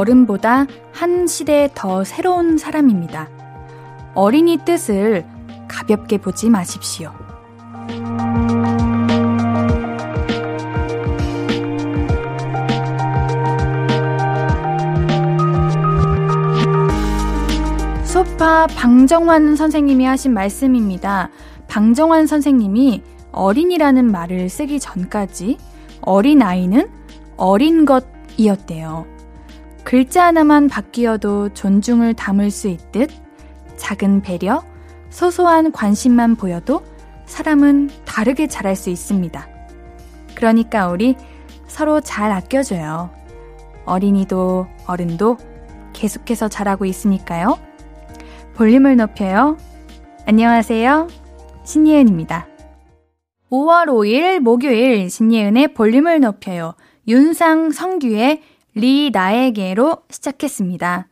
어른보다 한 시대 더 새로운 사람입니다. 어린이 뜻을 가볍게 보지 마십시오. 소파 방정환 선생님이 하신 말씀입니다. 방정환 선생님이 어린이라는 말을 쓰기 전까지 어린아이는 어린 것이었대요. 글자 하나만 바뀌어도 존중을 담을 수 있듯 작은 배려, 소소한 관심만 보여도 사람은 다르게 자랄 수 있습니다. 그러니까 우리 서로 잘 아껴줘요. 어린이도 어른도 계속해서 자라고 있으니까요. 볼륨을 높여요. 안녕하세요. 신예은입니다. 5월 5일 목요일 신예은의 볼륨을 높여요. 윤상 성규의 리 나에게로 시작했습니다.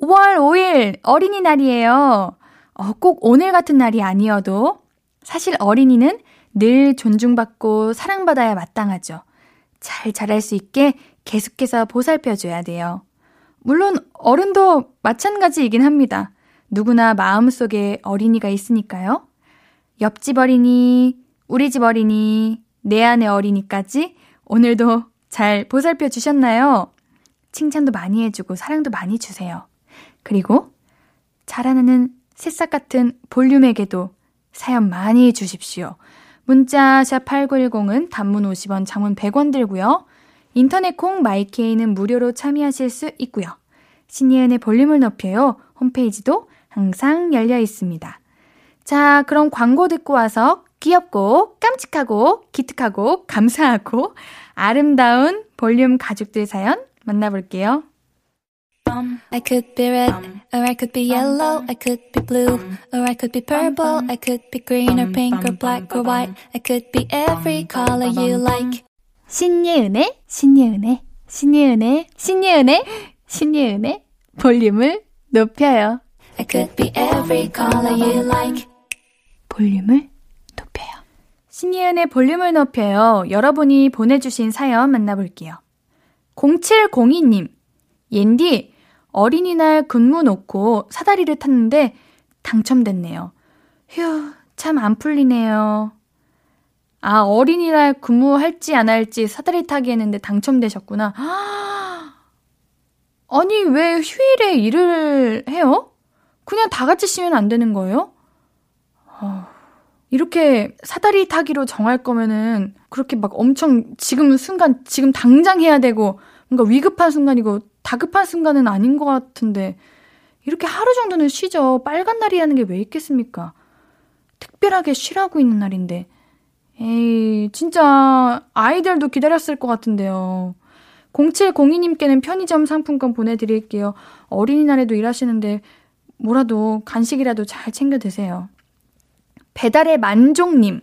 5월 5일 어린이날이에요. 어, 꼭 오늘 같은 날이 아니어도 사실 어린이는 늘 존중받고 사랑받아야 마땅하죠. 잘 자랄 수 있게 계속해서 보살펴줘야 돼요. 물론 어른도 마찬가지이긴 합니다. 누구나 마음속에 어린이가 있으니까요. 옆집 어린이, 우리 집 어린이, 내 안의 어린이까지 오늘도 잘 보살펴 주셨나요? 칭찬도 많이 해주고 사랑도 많이 주세요. 그리고 자라나는 새싹 같은 볼륨에게도 사연 많이 주십시오. 문자 샵 8910은 단문 50원, 장문 100원 들고요. 인터넷 콩 마이케이는 무료로 참여하실 수 있고요. 신예은의 볼륨을 높여요. 홈페이지도 항상 열려 있습니다. 자, 그럼 광고 듣고 와서 귀엽고 깜찍하고 기특하고 감사하고 아름다운 볼륨 가족들 사연 만나볼게요. I could be red, or I could be yellow, I could be blue, or I could be purple, I could be green or pink or black or white, I could be every color you like. 신예은의, 신예은의, 신예은의, 신예은의, 신예은의 볼륨을 높여요. I could be every color you like. 볼륨을. 신예은의 볼륨을 높여요. 여러분이 보내주신 사연 만나볼게요. 0702님, 옌디, 어린이날 근무 놓고 사다리를 탔는데 당첨됐네요. 휴, 참 안 풀리네요. 아, 어린이날 근무할지 안 할지 사다리 타기 했는데 당첨되셨구나. 아니, 왜 휴일에 일을 해요? 그냥 다 같이 쉬면 안 되는 거예요? 어, 이렇게 사다리 타기로 정할 거면은 그렇게 막 엄청 지금 순간, 지금 당장 해야 되고 뭔가 위급한 순간이고 다급한 순간은 아닌 것 같은데 이렇게 하루 정도는 쉬죠. 빨간 날이라는 게 왜 있겠습니까? 특별하게 쉬라고 있는 날인데. 에이, 진짜 아이들도 기다렸을 것 같은데요. 0702님께는 편의점 상품권 보내드릴게요. 어린이날에도 일하시는데 뭐라도 간식이라도 잘 챙겨 드세요. 배달의 만종님.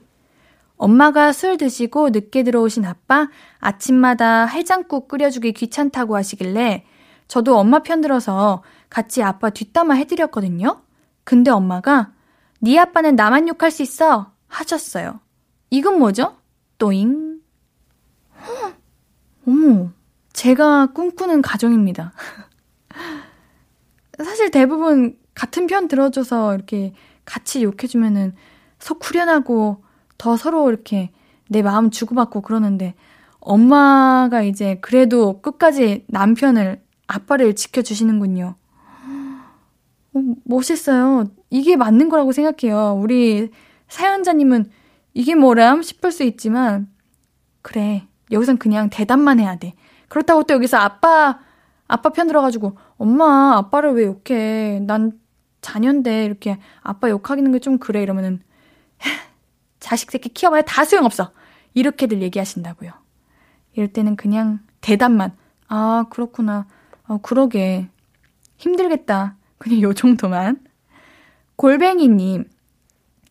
엄마가 술 드시고 늦게 들어오신 아빠 아침마다 해장국 끓여주기 귀찮다고 하시길래 저도 엄마 편 들어서 같이 아빠 뒷담화 해드렸거든요. 근데 엄마가 네 아빠는 나만 욕할 수 있어 하셨어요. 이건 뭐죠? 또잉. 어머, 제가 꿈꾸는 가정입니다. 사실 대부분 같은 편 들어줘서 이렇게 같이 욕해주면은 속 후련하고 더 서로 이렇게 내 마음 주고받고 그러는데 엄마가 이제 그래도 끝까지 남편을, 아빠를 지켜주시는군요. 어, 멋있어요. 이게 맞는 거라고 생각해요. 우리 사연자님은 이게 뭐람 싶을 수 있지만, 그래. 여기선 그냥 대답만 해야 돼. 그렇다고 또 여기서 아빠, 아빠 편 들어가지고, 엄마, 아빠를 왜 욕해? 난 자녀인데, 이렇게 아빠 욕하기는 게 좀 그래. 이러면은, 자식 새끼 키워봐야 다 소용없어. 이렇게들 얘기하신다고요. 이럴 때는 그냥 대답만, 아, 그렇구나. 어, 그러게. 힘들겠다. 그냥 요 정도만. 골뱅이님,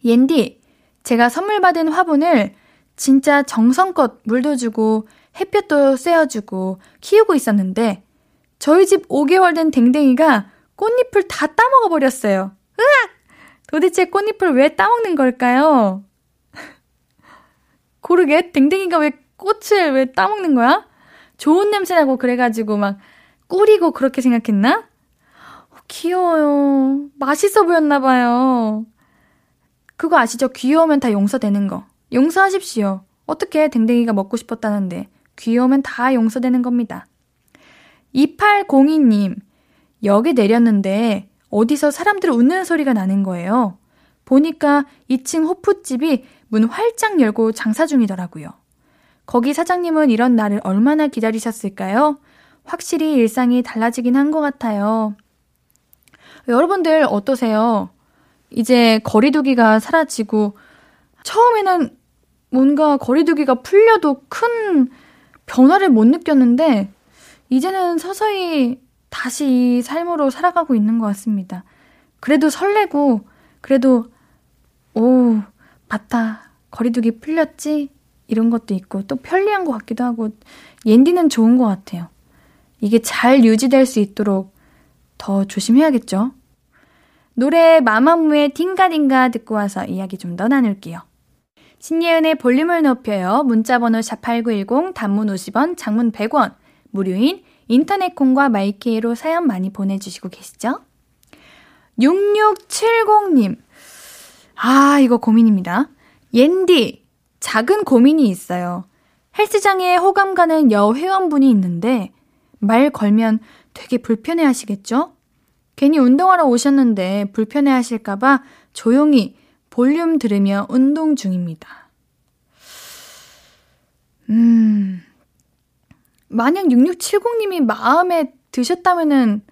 옌디, 제가 선물 받은 화분을 진짜 정성껏 물도 주고 햇볕도 쐬어주고 키우고 있었는데 저희 집 5개월 된 댕댕이가 꽃잎을 다 따먹어 버렸어요. 으악! 도대체 꽃잎을 왜 따먹는 걸까요? 고르게 댕댕이가 왜 꽃을 왜 따먹는 거야? 좋은 냄새 나고 그래가지고 막 꾸리고 그렇게 생각했나? 어, 귀여워요. 맛있어 보였나봐요. 그거 아시죠? 귀여우면 다 용서되는 거. 용서하십시오. 어떻게 댕댕이가 먹고 싶었다는데 귀여우면 다 용서되는 겁니다. 2802님, 역에 내렸는데 어디서 사람들 웃는 소리가 나는 거예요. 보니까 2층 호프집이 문 활짝 열고 장사 중이더라고요. 거기 사장님은 이런 날을 얼마나 기다리셨을까요? 확실히 일상이 달라지긴 한 것 같아요. 여러분들 어떠세요? 이제 거리두기가 사라지고 처음에는 뭔가 거리두기가 풀려도 큰 변화를 못 느꼈는데 이제는 서서히 다시 삶으로 살아가고 있는 것 같습니다. 그래도 설레고 그래도 오 맞다 거리두기 풀렸지 이런 것도 있고 또 편리한 것 같기도 하고 옌디는 좋은 것 같아요. 이게 잘 유지될 수 있도록 더 조심해야겠죠. 노래 마마무의 딩가딩가 듣고 와서 이야기 좀 더 나눌게요. 신예은의 볼륨을 높여요. 문자번호 샵8910 단문 50원, 장문 100원, 무료인 인터넷 콩과 마이케이로 사연 많이 보내주시고 계시죠? 6670님. 아, 이거 고민입니다. 옌디, 작은 고민이 있어요. 헬스장에 호감 가는 여회원분이 있는데 말 걸면 되게 불편해 하시겠죠? 괜히 운동하러 오셨는데 불편해 하실까봐 조용히 볼륨 들으며 운동 중입니다. 음, 만약 6670님이 마음에 드셨다면은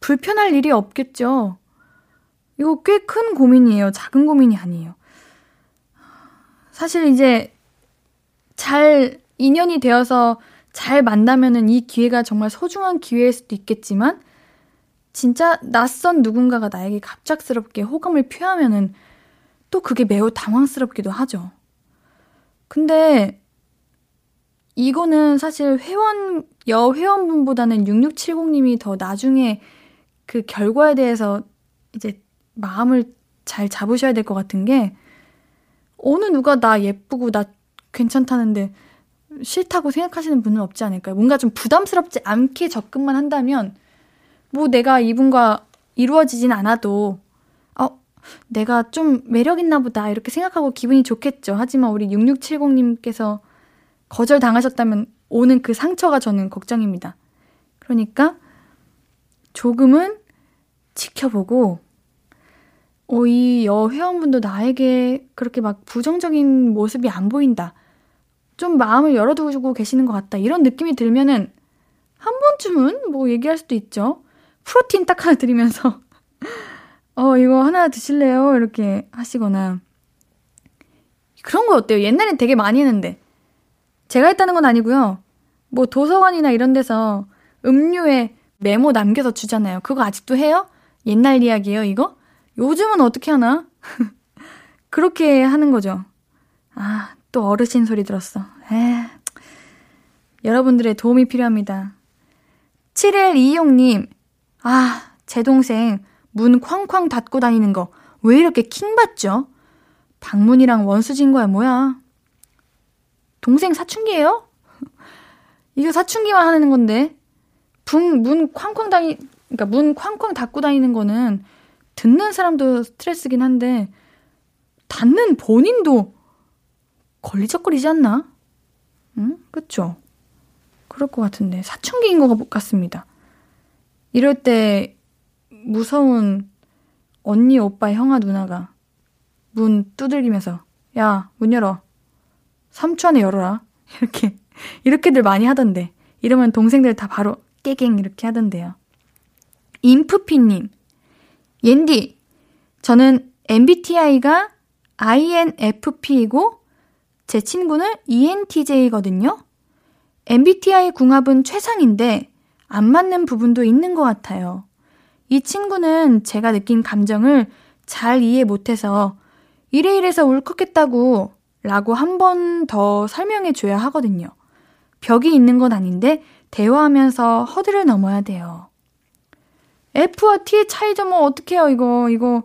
불편할 일이 없겠죠. 이거 꽤 큰 고민이에요. 작은 고민이 아니에요. 사실 이제 잘 인연이 되어서 잘 만나면은 이 기회가 정말 소중한 기회일 수도 있겠지만 진짜 낯선 누군가가 나에게 갑작스럽게 호감을 표하면은 또 그게 매우 당황스럽기도 하죠. 근데 이거는 사실 회원, 여회원분보다는 6670님이 더 나중에 그 결과에 대해서 이제 마음을 잘 잡으셔야 될 것 같은 게 어느 누가 나 예쁘고 나 괜찮다는데 싫다고 생각하시는 분은 없지 않을까요? 뭔가 좀 부담스럽지 않게 접근만 한다면 뭐 내가 이분과 이루어지진 않아도 어 내가 좀 매력 있나 보다 이렇게 생각하고 기분이 좋겠죠. 하지만 우리 6670님께서 거절 당하셨다면 오는 그 상처가 저는 걱정입니다. 그러니까 조금은 지켜보고 어, 이 여회원분도 나에게 그렇게 막 부정적인 모습이 안 보인다. 좀 마음을 열어두고 계시는 것 같다. 이런 느낌이 들면은 한 번쯤은 뭐 얘기할 수도 있죠. 프로틴 딱 하나 드리면서 어, 이거 하나 드실래요? 이렇게 하시거나. 그런 거 어때요? 옛날엔 되게 많이 했는데. 제가 했다는 건 아니고요. 뭐 도서관이나 이런 데서 음료에 메모 남겨서 주잖아요. 그거 아직도 해요? 옛날 이야기예요, 이거? 요즘은 어떻게 하나? 그렇게 하는 거죠. 아, 또 어르신 소리 들었어. 에. 여러분들의 도움이 필요합니다. 7126님, 아, 제 동생 문 쾅쾅 닫고 다니는 거 왜 이렇게 킹받죠? 방문이랑 원수진 거야, 뭐야? 동생 사춘기예요? 이거 사춘기만 하는 건데. 붕, 문 쾅쾅 다니, 그러니까 문 쾅쾅 닫고 다니는 거는 듣는 사람도 스트레스긴 한데, 닫는 본인도 걸리적거리지 않나? 응? 그쵸? 그럴 것 같은데. 사춘기인 것 같습니다. 이럴 때 무서운 언니, 오빠, 형아, 누나가 문 두들기면서 야, 문 열어. 3초 안에 열어라. 이렇게, 이렇게들 많이 하던데. 이러면 동생들 다 바로 깨갱 이렇게 하던데요. 인프피님, 옌디, 저는 MBTI가 INFP이고 제 친구는 ENTJ거든요. MBTI 궁합은 최상인데 안 맞는 부분도 있는 것 같아요. 이 친구는 제가 느낀 감정을 잘 이해 못해서 이래 이래서 울컥했다고 라고 한 번 더 설명해 줘야 하거든요. 벽이 있는 건 아닌데 대화하면서 허들을 넘어야 돼요. F와 T의 차이죠, 뭐, 어떡해요, 이거, 이거.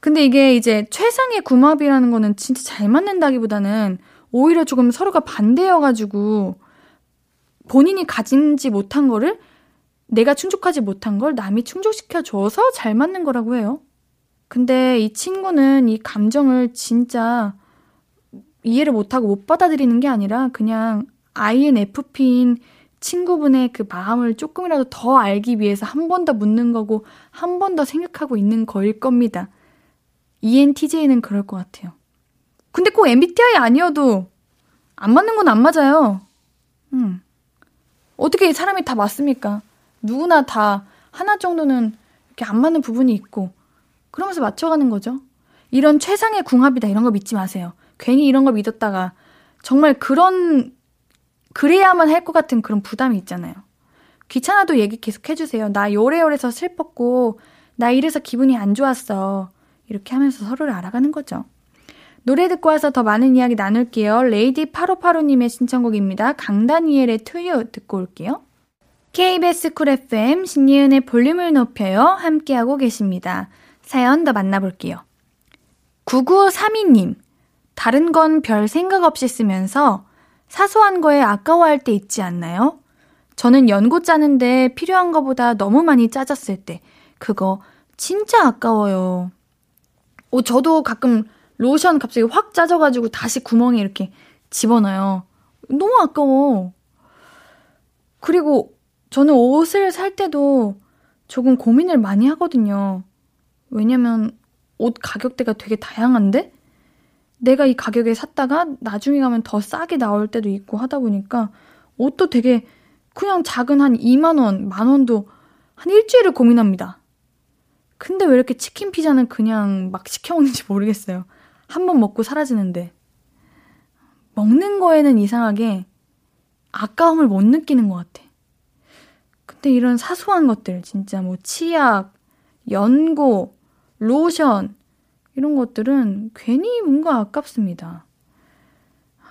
근데 이게 이제 최상의 궁합이라는 거는 진짜 잘 맞는다기보다는 오히려 조금 서로가 반대여가지고 본인이 가진지 못한 거를 내가 충족하지 못한 걸 남이 충족시켜 줘서 잘 맞는 거라고 해요. 근데 이 친구는 이 감정을 진짜 이해를 못하고 못 받아들이는 게 아니라 그냥 INFP인 친구분의 그 마음을 조금이라도 더 알기 위해서 한 번 더 묻는 거고 한 번 더 생각하고 있는 거일 겁니다. ENTJ는 그럴 것 같아요. 근데 꼭 MBTI 아니어도 안 맞는 건 안 맞아요. 음. 어떻게 사람이 다 맞습니까? 누구나 다 하나 정도는 이렇게 안 맞는 부분이 있고 그러면서 맞춰가는 거죠. 이런 최상의 궁합이다 이런 거 믿지 마세요. 괜히 이런 거 믿었다가 정말 그런 그래야만 할 것 같은 그런 부담이 있잖아요. 귀찮아도 얘기 계속 해주세요. 나 요래요래서 슬펐고, 나 이래서 기분이 안 좋았어. 이렇게 하면서 서로를 알아가는 거죠. 노래 듣고 와서 더 많은 이야기 나눌게요. 레이디 8585님의 신청곡입니다. 강다니엘의 2U 듣고 올게요. KBS Cool FM 신예은의 볼륨을 높여요. 함께하고 계십니다. 사연 더 만나볼게요. 9932님, 다른 건 별 생각 없이 쓰면서 사소한 거에 아까워할 때 있지 않나요? 저는 연고 짜는데 필요한 것보다 너무 많이 짜졌을 때 그거 진짜 아까워요. 오, 저도 가끔 로션 갑자기 확 짜져가지고 다시 구멍에 이렇게 집어넣어요. 너무 아까워. 그리고 저는 옷을 살 때도 조금 고민을 많이 하거든요. 왜냐면 옷 가격대가 되게 다양한데 내가 이 가격에 샀다가 나중에 가면 더 싸게 나올 때도 있고 하다 보니까 옷도 되게 그냥 작은 한 2만 원, 만 원도 한 일주일을 고민합니다. 근데 왜 이렇게 치킨 피자는 그냥 막 시켜 먹는지 모르겠어요. 한 번 먹고 사라지는데. 먹는 거에는 이상하게 아까움을 못 느끼는 것 같아. 근데 이런 사소한 것들, 진짜 뭐 치약, 연고, 로션, 이런 것들은 괜히 뭔가 아깝습니다.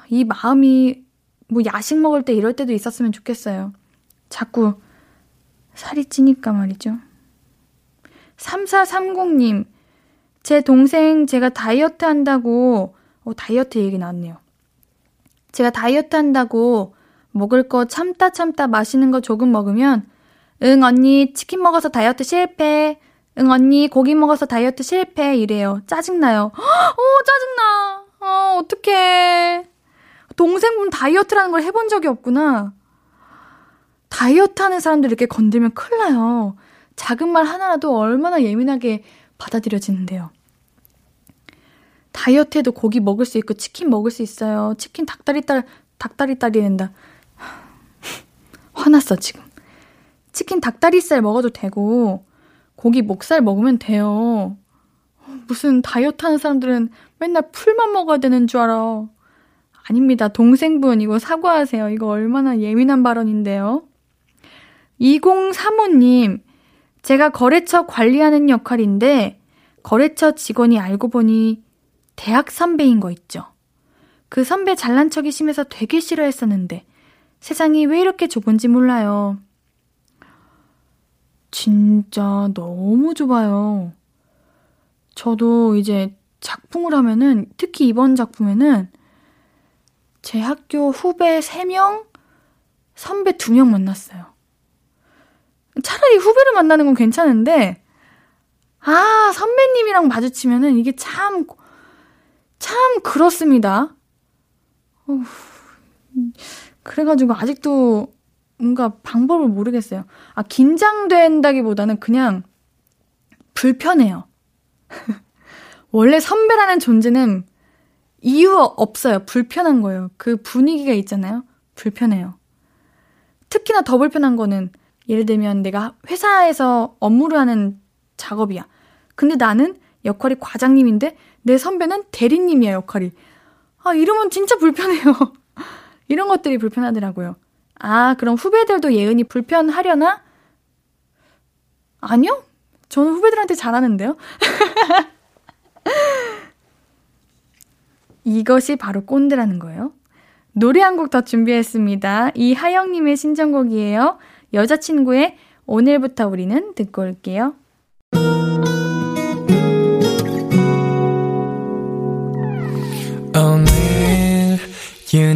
이 마음이 뭐 야식 먹을 때 이럴 때도 있었으면 좋겠어요. 자꾸 살이 찌니까 말이죠. 3430님, 제 동생 제가 다이어트 한다고, 어, 다이어트 얘기 나왔네요. 제가 다이어트 한다고 먹을 거 참다 참다 맛있는 거 조금 먹으면, 응, 언니, 치킨 먹어서 다이어트 실패. 응, 언니, 고기 먹어서 다이어트 실패. 이래요. 짜증나요. 어, 짜증나. 어, 어떡해. 동생분 다이어트라는 걸 해본 적이 없구나. 다이어트 하는 사람들 이렇게 건들면 큰일 나요. 작은 말 하나라도 얼마나 예민하게 받아들여지는데요. 다이어트해도 고기 먹을 수 있고 치킨 먹을 수 있어요. 치킨 닭다리살, 닭다리살이 된다. 화났어, 지금. 치킨 닭다리살 먹어도 되고, 고기 목살 먹으면 돼요. 무슨 다이어트 하는 사람들은 맨날 풀만 먹어야 되는 줄 알아. 아닙니다. 동생분, 이거 사과하세요. 이거 얼마나 예민한 발언인데요. 2035님, 제가 거래처 관리하는 역할인데, 거래처 직원이 알고 보니 대학 선배인 거 있죠. 그 선배 잘난 척이 심해서 되게 싫어했었는데, 세상이 왜 이렇게 좁은지 몰라요. 진짜 너무 좁아요. 저도 이제 작품을 하면은, 특히 이번 작품에는 제 학교 후배 3명, 선배 2명 만났어요. 차라리 후배를 만나는 건 괜찮은데, 아, 선배님이랑 마주치면은 이게 참, 참 그렇습니다. 어 그래가지고 아직도 뭔가 방법을 모르겠어요. 아, 긴장된다기보다는 그냥 불편해요. 원래 선배라는 존재는 이유 없어요. 불편한 거예요. 그 분위기가 있잖아요. 불편해요. 특히나 더 불편한 거는 예를 들면 내가 회사에서 업무를 하는 작업이야. 근데 나는 역할이 과장님인데 내 선배는 대리님이야, 역할이. 아, 이러면 진짜 불편해요. 이런 것들이 불편하더라고요. 아, 그럼 후배들도 예은이 불편하려나? 아니요? 저는 후배들한테 잘하는데요? 이것이 바로 꼰대라는 거예요. 노래 한 곡 더 준비했습니다. 이하영님의 신청곡이에요. 여자친구의 오늘부터 우리는 듣고 올게요.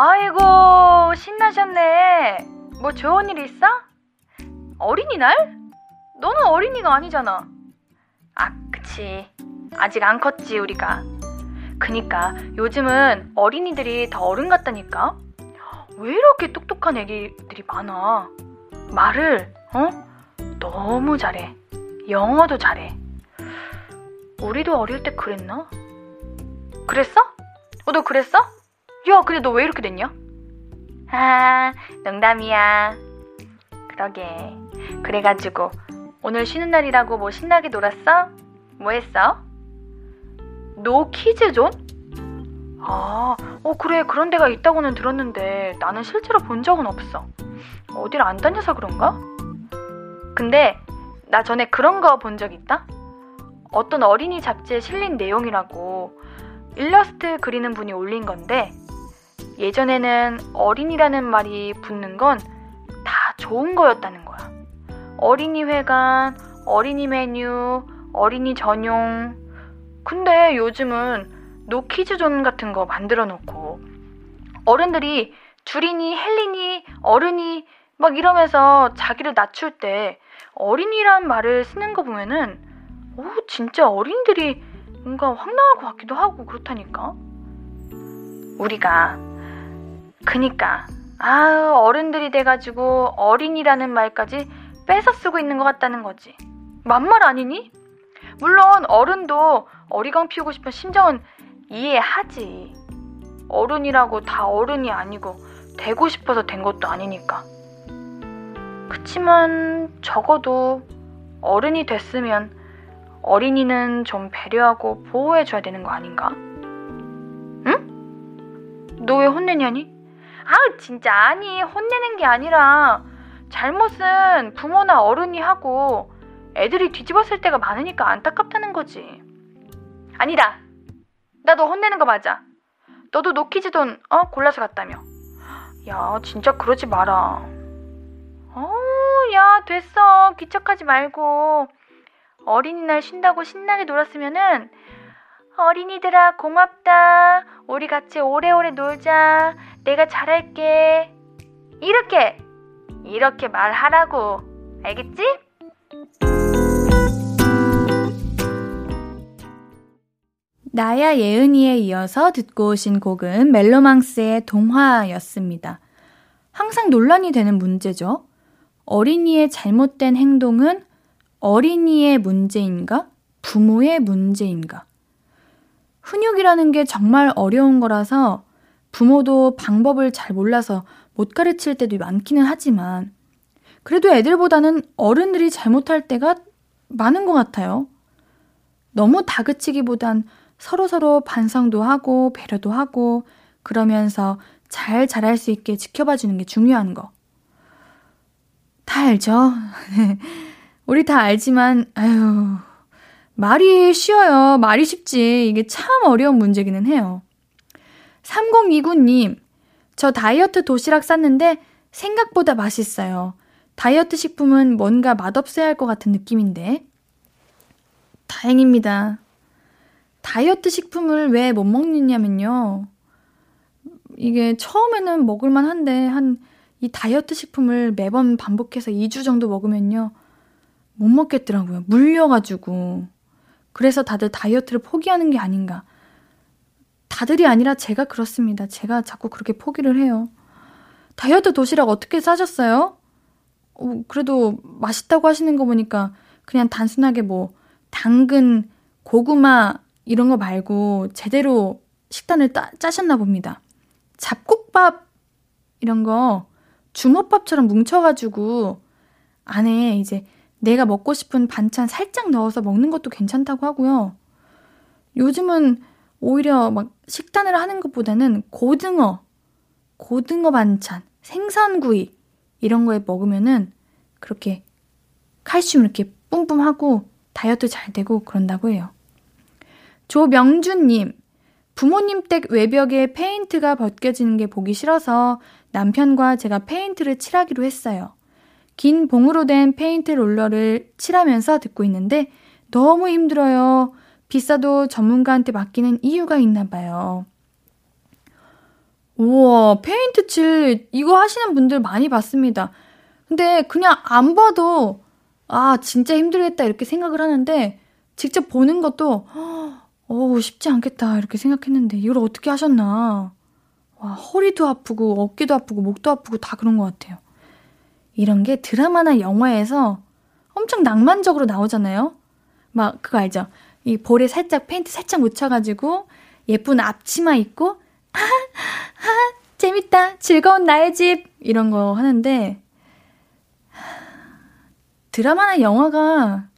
아이고, 신나셨네. 뭐 좋은 일 있어? 어린이날? 너는 어린이가 아니잖아. 아, 그치. 아직 안 컸지, 우리가. 그니까 요즘은 어린이들이 더 어른 같다니까? 왜 이렇게 똑똑한 애기들이 많아? 말을, 어? 너무 잘해. 영어도 잘해. 우리도 어릴 때 그랬나? 그랬어? 어, 너 그랬어? 야, 근데 너 왜 이렇게 됐냐? 아, 농담이야. 그러게. 그래가지고, 오늘 쉬는 날이라고 뭐 신나게 놀았어? 뭐 했어? 노 키즈존? 아, 어, 그래. 그런 데가 있다고는 들었는데 나는 실제로 본 적은 없어. 어딜 안 다녀서 그런가? 근데 나 전에 그런 거 본 적 있다? 어떤 어린이 잡지에 실린 내용이라고 일러스트 그리는 분이 올린 건데 예전에는 어린이라는 말이 붙는 건 다 좋은 거였다는 거야. 어린이 회관, 어린이 메뉴, 어린이 전용. 근데 요즘은 노키즈존 같은 거 만들어 놓고 어른들이 주린이 헬린이 어른이 막 이러면서 자기를 낮출 때 어린이란 말을 쓰는 거 보면은 오 진짜 어린이들이 뭔가 황당할 것 같기도 하고 그렇다니까 우리가 그니까 아유 어른들이 돼가지고 어린이라는 말까지 뺏어 쓰고 있는 것 같다는 거지 만말 아니니? 물론 어른도 어리광 피우고 싶은 심정은 이해하지 어른이라고 다 어른이 아니고 되고 싶어서 된 것도 아니니까 그치만 적어도 어른이 됐으면 어린이는 좀 배려하고 보호해줘야 되는 거 아닌가? 응? 너 왜 혼내냐니? 아, 진짜 아니. 혼내는 게 아니라 잘못은 부모나 어른이 하고 애들이 뒤집었을 때가 많으니까 안타깝다는 거지. 아니다. 나도 혼내는 거 맞아. 너도 노키즈 돈, 어? 골라서 갔다며. 야, 진짜 그러지 마라. 어, 야, 됐어. 귀척하지 말고. 어린이날 쉰다고 신나게 놀았으면은 어린이들아 고맙다. 우리 같이 오래오래 놀자. 내가 잘할게. 이렇게 이렇게 말하라고. 알겠지? 나야 예은이에 이어서 듣고 오신 곡은 멜로망스의 동화였습니다. 항상 논란이 되는 문제죠. 어린이의 잘못된 행동은 어린이의 문제인가? 부모의 문제인가? 훈육이라는 게 정말 어려운 거라서 부모도 방법을 잘 몰라서 못 가르칠 때도 많기는 하지만 그래도 애들보다는 어른들이 잘못할 때가 많은 것 같아요. 너무 다그치기보단 서로서로 반성도 하고 배려도 하고 그러면서 잘 자랄 수 있게 지켜봐 주는 게 중요한 거. 다 알죠? 우리 다 알지만, 아유, 말이 쉬워요. 말이 쉽지. 이게 참 어려운 문제기는 해요. 3029님, 저 다이어트 도시락 쌌는데 생각보다 맛있어요. 다이어트 식품은 뭔가 맛없어야 할 것 같은 느낌인데. 다행입니다. 다이어트 식품을 왜 못 먹느냐면요. 이게 처음에는 먹을만 한데, 한, 이 다이어트 식품을 매번 반복해서 2주 정도 먹으면요. 못 먹겠더라고요. 물려가지고. 그래서 다들 다이어트를 포기하는 게 아닌가. 다들이 아니라 제가 그렇습니다. 제가 자꾸 그렇게 포기를 해요. 다이어트 도시락 어떻게 싸셨어요? 어, 그래도 맛있다고 하시는 거 보니까 그냥 단순하게 뭐 당근, 고구마 이런 거 말고 제대로 식단을 따, 짜셨나 봅니다. 잡곡밥 이런 거 주먹밥처럼 뭉쳐가지고 안에 이제 내가 먹고 싶은 반찬 살짝 넣어서 먹는 것도 괜찮다고 하고요. 요즘은 오히려 막 식단을 하는 것보다는 고등어, 고등어 반찬, 생선구이 이런 거에 먹으면은 그렇게 칼슘 이렇게 뿜뿜하고 다이어트 잘 되고 그런다고 해요. 조명준님, 부모님 댁 외벽에 페인트가 벗겨지는 게 보기 싫어서 남편과 제가 페인트를 칠하기로 했어요. 긴 봉으로 된 페인트 롤러를 칠하면서 듣고 있는데 너무 힘들어요. 비싸도 전문가한테 맡기는 이유가 있나 봐요. 우와, 페인트 칠, 이거 하시는 분들 많이 봤습니다. 근데 그냥 안 봐도, 아, 진짜 힘들겠다, 이렇게 생각을 하는데, 직접 보는 것도, 어우, 쉽지 않겠다, 이렇게 생각했는데, 이걸 어떻게 하셨나. 와, 허리도 아프고, 어깨도 아프고, 목도 아프고, 다 그런 것 같아요. 이런 게 드라마나 영화에서 엄청 낭만적으로 나오잖아요? 막, 그거 알죠? 이 볼에 살짝 페인트 살짝 묻혀가지고 예쁜 앞치마 입고 아, 아, 재밌다. 즐거운 나의 집. 이런 거 하는데 드라마나 영화가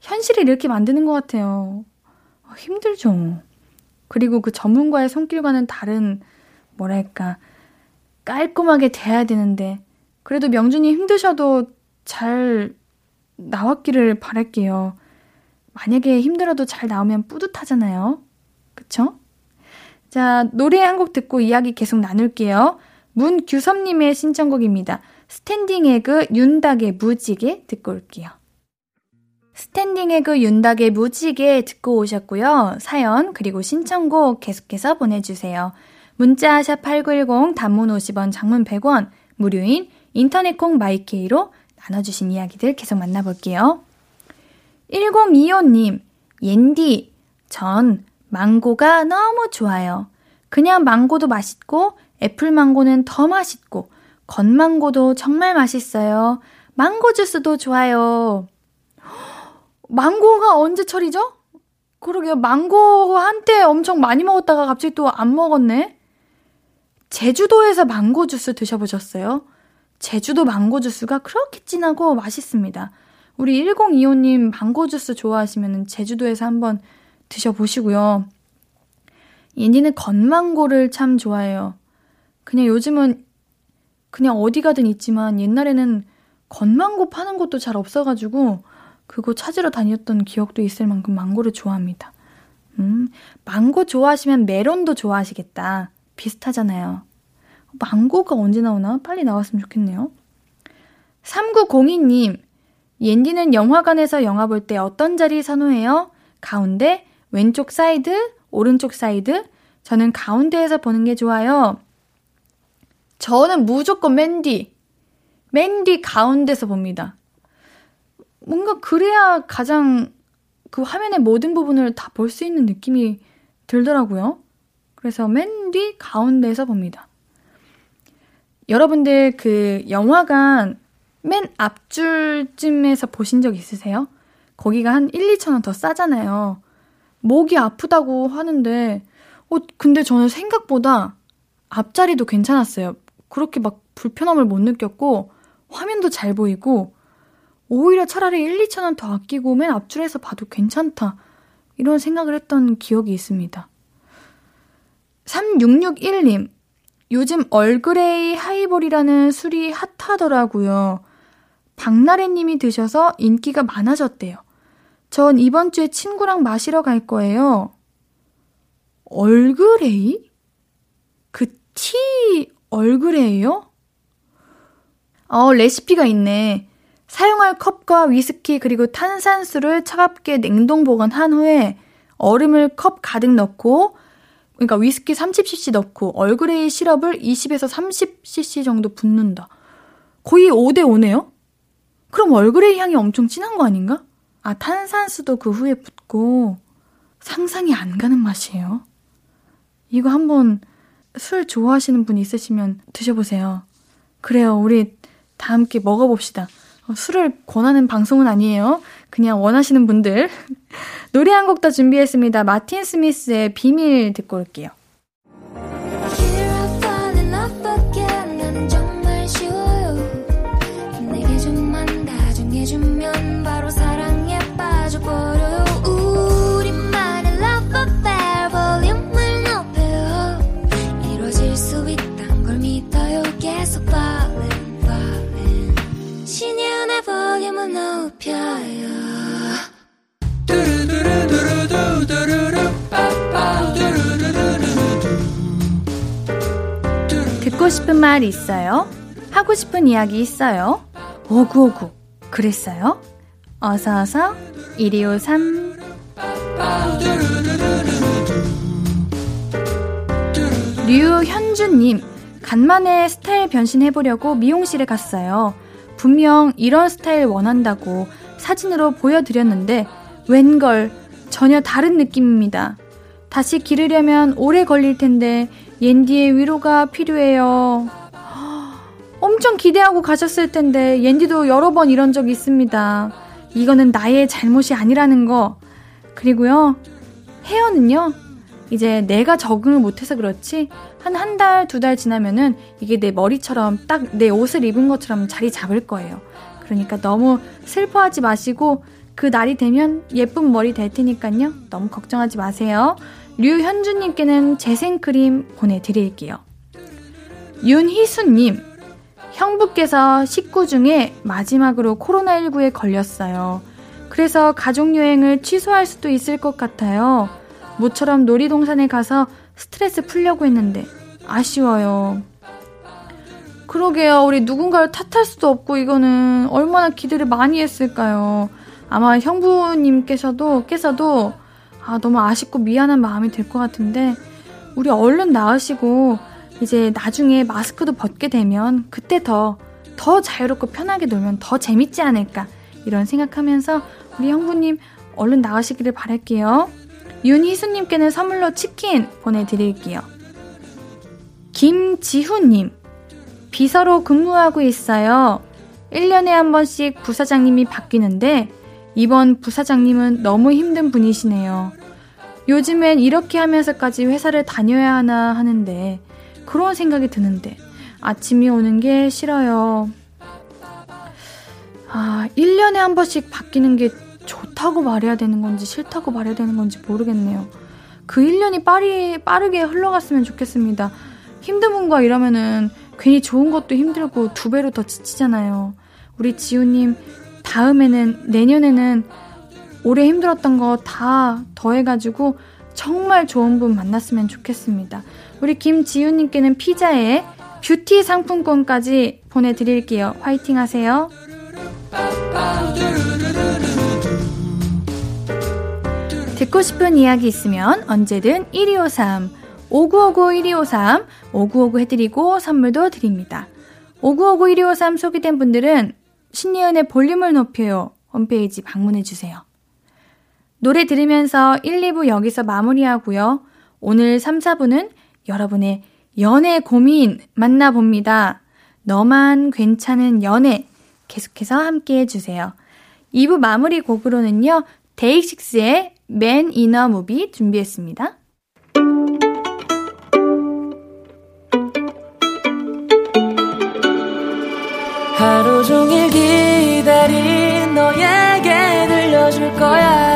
현실을 이렇게 만드는 것 같아요. 어, 힘들죠. 그리고 그 전문가의 손길과는 다른, 뭐랄까, 깔끔하게 돼야 되는데, 그래도 명준님 힘드셔도 잘 나왔기를 바랄게요. 만약에 힘들어도 잘 나오면 뿌듯하잖아요. 그쵸? 자, 노래 한 곡 듣고 이야기 계속 나눌게요. 문규섭님의 신청곡입니다. 스탠딩 에그 윤닥의 무지개 듣고 올게요. 스탠딩 에그 윤닥의 무지개 듣고 오셨고요. 사연 그리고 신청곡 계속해서 보내주세요. 문자 샵 8910 단문 50원 장문 100원 무료인 인터넷 콩 마이케이로 나눠주신 이야기들 계속 만나볼게요. 1025님, 옌디, 전 망고가 너무 좋아요. 그냥 망고도 맛있고, 애플 망고는 더 맛있고, 건망고도 정말 맛있어요. 망고 주스도 좋아요. 망고가 언제 철이죠? 그러게요. 망고 한때 엄청 많이 먹었다가 갑자기 또 안 먹었네? 제주도에서 망고 주스 드셔보셨어요? 제주도 망고 주스가 그렇게 진하고 맛있습니다. 우리 1025님 망고 주스 좋아하시면 제주도에서 한번 드셔보시고요. 얘니는 건망고를 참 좋아해요. 그냥 요즘은 그냥 어디 가든 있지만 옛날에는 건망고 파는 곳도 잘 없어가지고 그거 찾으러 다녔던 기억도 있을 만큼 망고를 좋아합니다. 음, 망고 좋아하시면 메론도 좋아하시겠다. 비슷하잖아요. 망고가 언제 나오나? 빨리 나왔으면 좋겠네요. 3902님, 옌디는 영화관에서 영화 볼 때 어떤 자리 선호해요? 가운데, 왼쪽 사이드, 오른쪽 사이드? 저는 가운데에서 보는 게 좋아요. 저는 무조건 맨 뒤. 맨디 가운데서 봅니다. 뭔가 그래야 가장 그 화면의 모든 부분을 다 볼 수 있는 느낌이 들더라고요. 그래서 맨디 가운데에서 봅니다. 여러분들 그 영화관 맨 앞줄쯤에서 보신 적 있으세요? 거기가 한 1, 2천 원 더 싸잖아요. 목이 아프다고 하는데, 어, 근데 저는 생각보다 앞자리도 괜찮았어요. 그렇게 막 불편함을 못 느꼈고, 화면도 잘 보이고, 오히려 차라리 1, 2천 원 더 아끼고 맨 앞줄에서 봐도 괜찮다. 이런 생각을 했던 기억이 있습니다. 3661님, 요즘 얼그레이 하이볼이라는 술이 핫하더라고요. 박나래 님이 드셔서 인기가 많아졌대요. 전 이번 주에 친구랑 마시러 갈 거예요. 얼그레이? 그 티 얼그레이요? 어, 레시피가 있네. 사용할 컵과 위스키 그리고 탄산수를 차갑게 냉동 보관한 후에 얼음을 컵 가득 넣고 그러니까 위스키 30cc 넣고 얼그레이 시럽을 20에서 30cc 정도 붓는다. 거의 5대 5네요? 그럼 얼그레이 향이 엄청 진한 거 아닌가? 아, 탄산수도 그 후에 붙고 상상이 안 가는 맛이에요. 이거 한번 술 좋아하시는 분 있으시면 드셔보세요. 그래요. 우리 다 함께 먹어봅시다. 어, 술을 권하는 방송은 아니에요. 그냥 원하시는 분들. 노래 한 곡 더 준비했습니다. 마틴 스미스의 비밀 듣고 올게요. 듣고 싶은 말 있어요? 하고 싶은 이야기 있어요? 오구오구 그랬어요? 어서어서 1253 류현주님 간만에 스타일 변신해보려고 미용실에 갔어요. 분명 이런 스타일 원한다고 사진으로 보여드렸는데 웬걸 전혀 다른 느낌입니다. 다시 기르려면 오래 걸릴 텐데 옌디의 위로가 필요해요. 엄청 기대하고 가셨을 텐데 옌디도 여러 번 이런 적 있습니다. 이거는 나의 잘못이 아니라는 거. 그리고요. 헤어는요. 이제 내가 적응을 못해서 그렇지 한 한 달, 두 달 지나면은 이게 내 머리처럼 딱 내 옷을 입은 것처럼 자리 잡을 거예요. 그러니까 너무 슬퍼하지 마시고 그 날이 되면 예쁜 머리 될 테니까요. 너무 걱정하지 마세요. 류현주님께는 재생크림 보내드릴게요. 윤희수님, 형부께서 식구 중에 마지막으로 코로나19에 걸렸어요. 그래서 가족여행을 취소할 수도 있을 것 같아요. 모처럼 놀이동산에 가서 스트레스 풀려고 했는데 아쉬워요. 그러게요. 우리 누군가를 탓할 수도 없고 이거는 얼마나 기대를 많이 했을까요? 아마 형부님께서도 께서도 아, 너무 아쉽고 미안한 마음이 들 것 같은데, 우리 얼른 나으시고, 이제 나중에 마스크도 벗게 되면, 그때 더, 더 자유롭고 편하게 놀면 더 재밌지 않을까, 이런 생각하면서, 우리 형부님 얼른 나으시기를 바랄게요. 윤희수님께는 선물로 치킨 보내드릴게요. 김지훈님, 비서로 근무하고 있어요. 1년에 한 번씩 부사장님이 바뀌는데, 이번 부사장님은 너무 힘든 분이시네요. 요즘엔 이렇게 하면서까지 회사를 다녀야 하나 하는데, 그런 생각이 드는데, 아침이 오는 게 싫어요. 아, 1년에 한 번씩 바뀌는 게 좋다고 말해야 되는 건지 싫다고 말해야 되는 건지 모르겠네요. 그 1년이 빠리, 빠르게 흘러갔으면 좋겠습니다. 힘든 분과 이러면은 괜히 좋은 것도 힘들고 두 배로 더 지치잖아요. 우리 지우님 다음에는 내년에는 올해 힘들었던 거 다 더해가지고 정말 좋은 분 만났으면 좋겠습니다. 우리 김지윤님께는 피자에 뷰티 상품권까지 보내드릴게요. 화이팅 하세요. 듣고 싶은 이야기 있으면 언제든 1253, 5959-1253, 5959 해드리고 선물도 드립니다. 5959-1253 소개된 분들은 신예은의 볼륨을 높여요. 홈페이지 방문해주세요. 노래 들으면서 1, 2부 여기서 마무리하고요. 오늘 3, 4부는 여러분의 연애 고민 만나봅니다. 너만 괜찮은 연애 계속해서 함께 해주세요. 2부 마무리 곡으로는요. 데이식스의 맨 이너 무비 준비했습니다. 하루 종일 기다린 너에게 들려줄 거야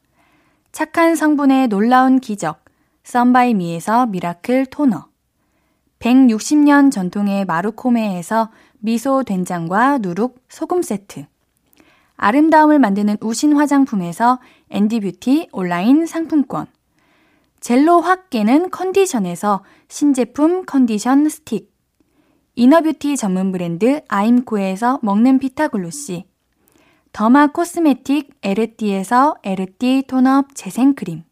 착한 성분의 놀라운 기적 썬바이미에서 miracle toner, 160년 전통의 마루코메에서 미소 된장과 누룩 소금 세트. 아름다움을 만드는 우신 화장품에서 앤디뷰티 온라인 상품권. 젤로 확 깨는 컨디션에서 신제품 컨디션 스틱. inner beauty 전문 브랜드 아임코에서 먹는 피타글로시. derma cosmetic 에르띠에서 에르띠 tone up 재생크림.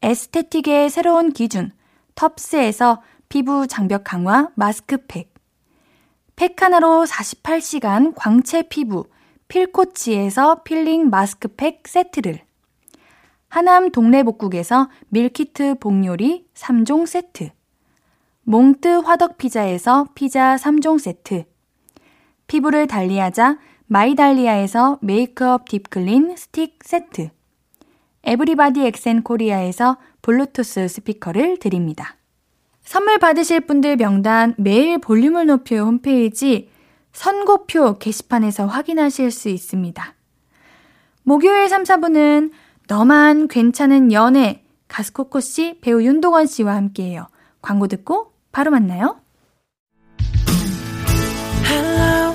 aesthetic의 새로운 기준 텁스에서 피부 장벽 강화 마스크팩. 팩 하나로 48시간 광채 피부 필코치에서 필링 마스크팩 세트를. 하남 동래복국에서 밀키트 복요리 3종 세트. 몽뜨 화덕피자에서 피자 3종 세트. 피부를 달리하자 마이달리아에서 메이크업 deep clean 스틱 세트. 에브리바디 엑센 코리아에서 블루투스 스피커를 드립니다. 선물 받으실 분들 명단 매일 볼륨을 높여 홈페이지 선곡표 게시판에서 확인하실 수 있습니다. 목요일 3, 4부는 너만 괜찮은 연애 가수 코코 씨, 배우 윤동원 씨와 함께해요. 광고 듣고 바로 만나요. Hello,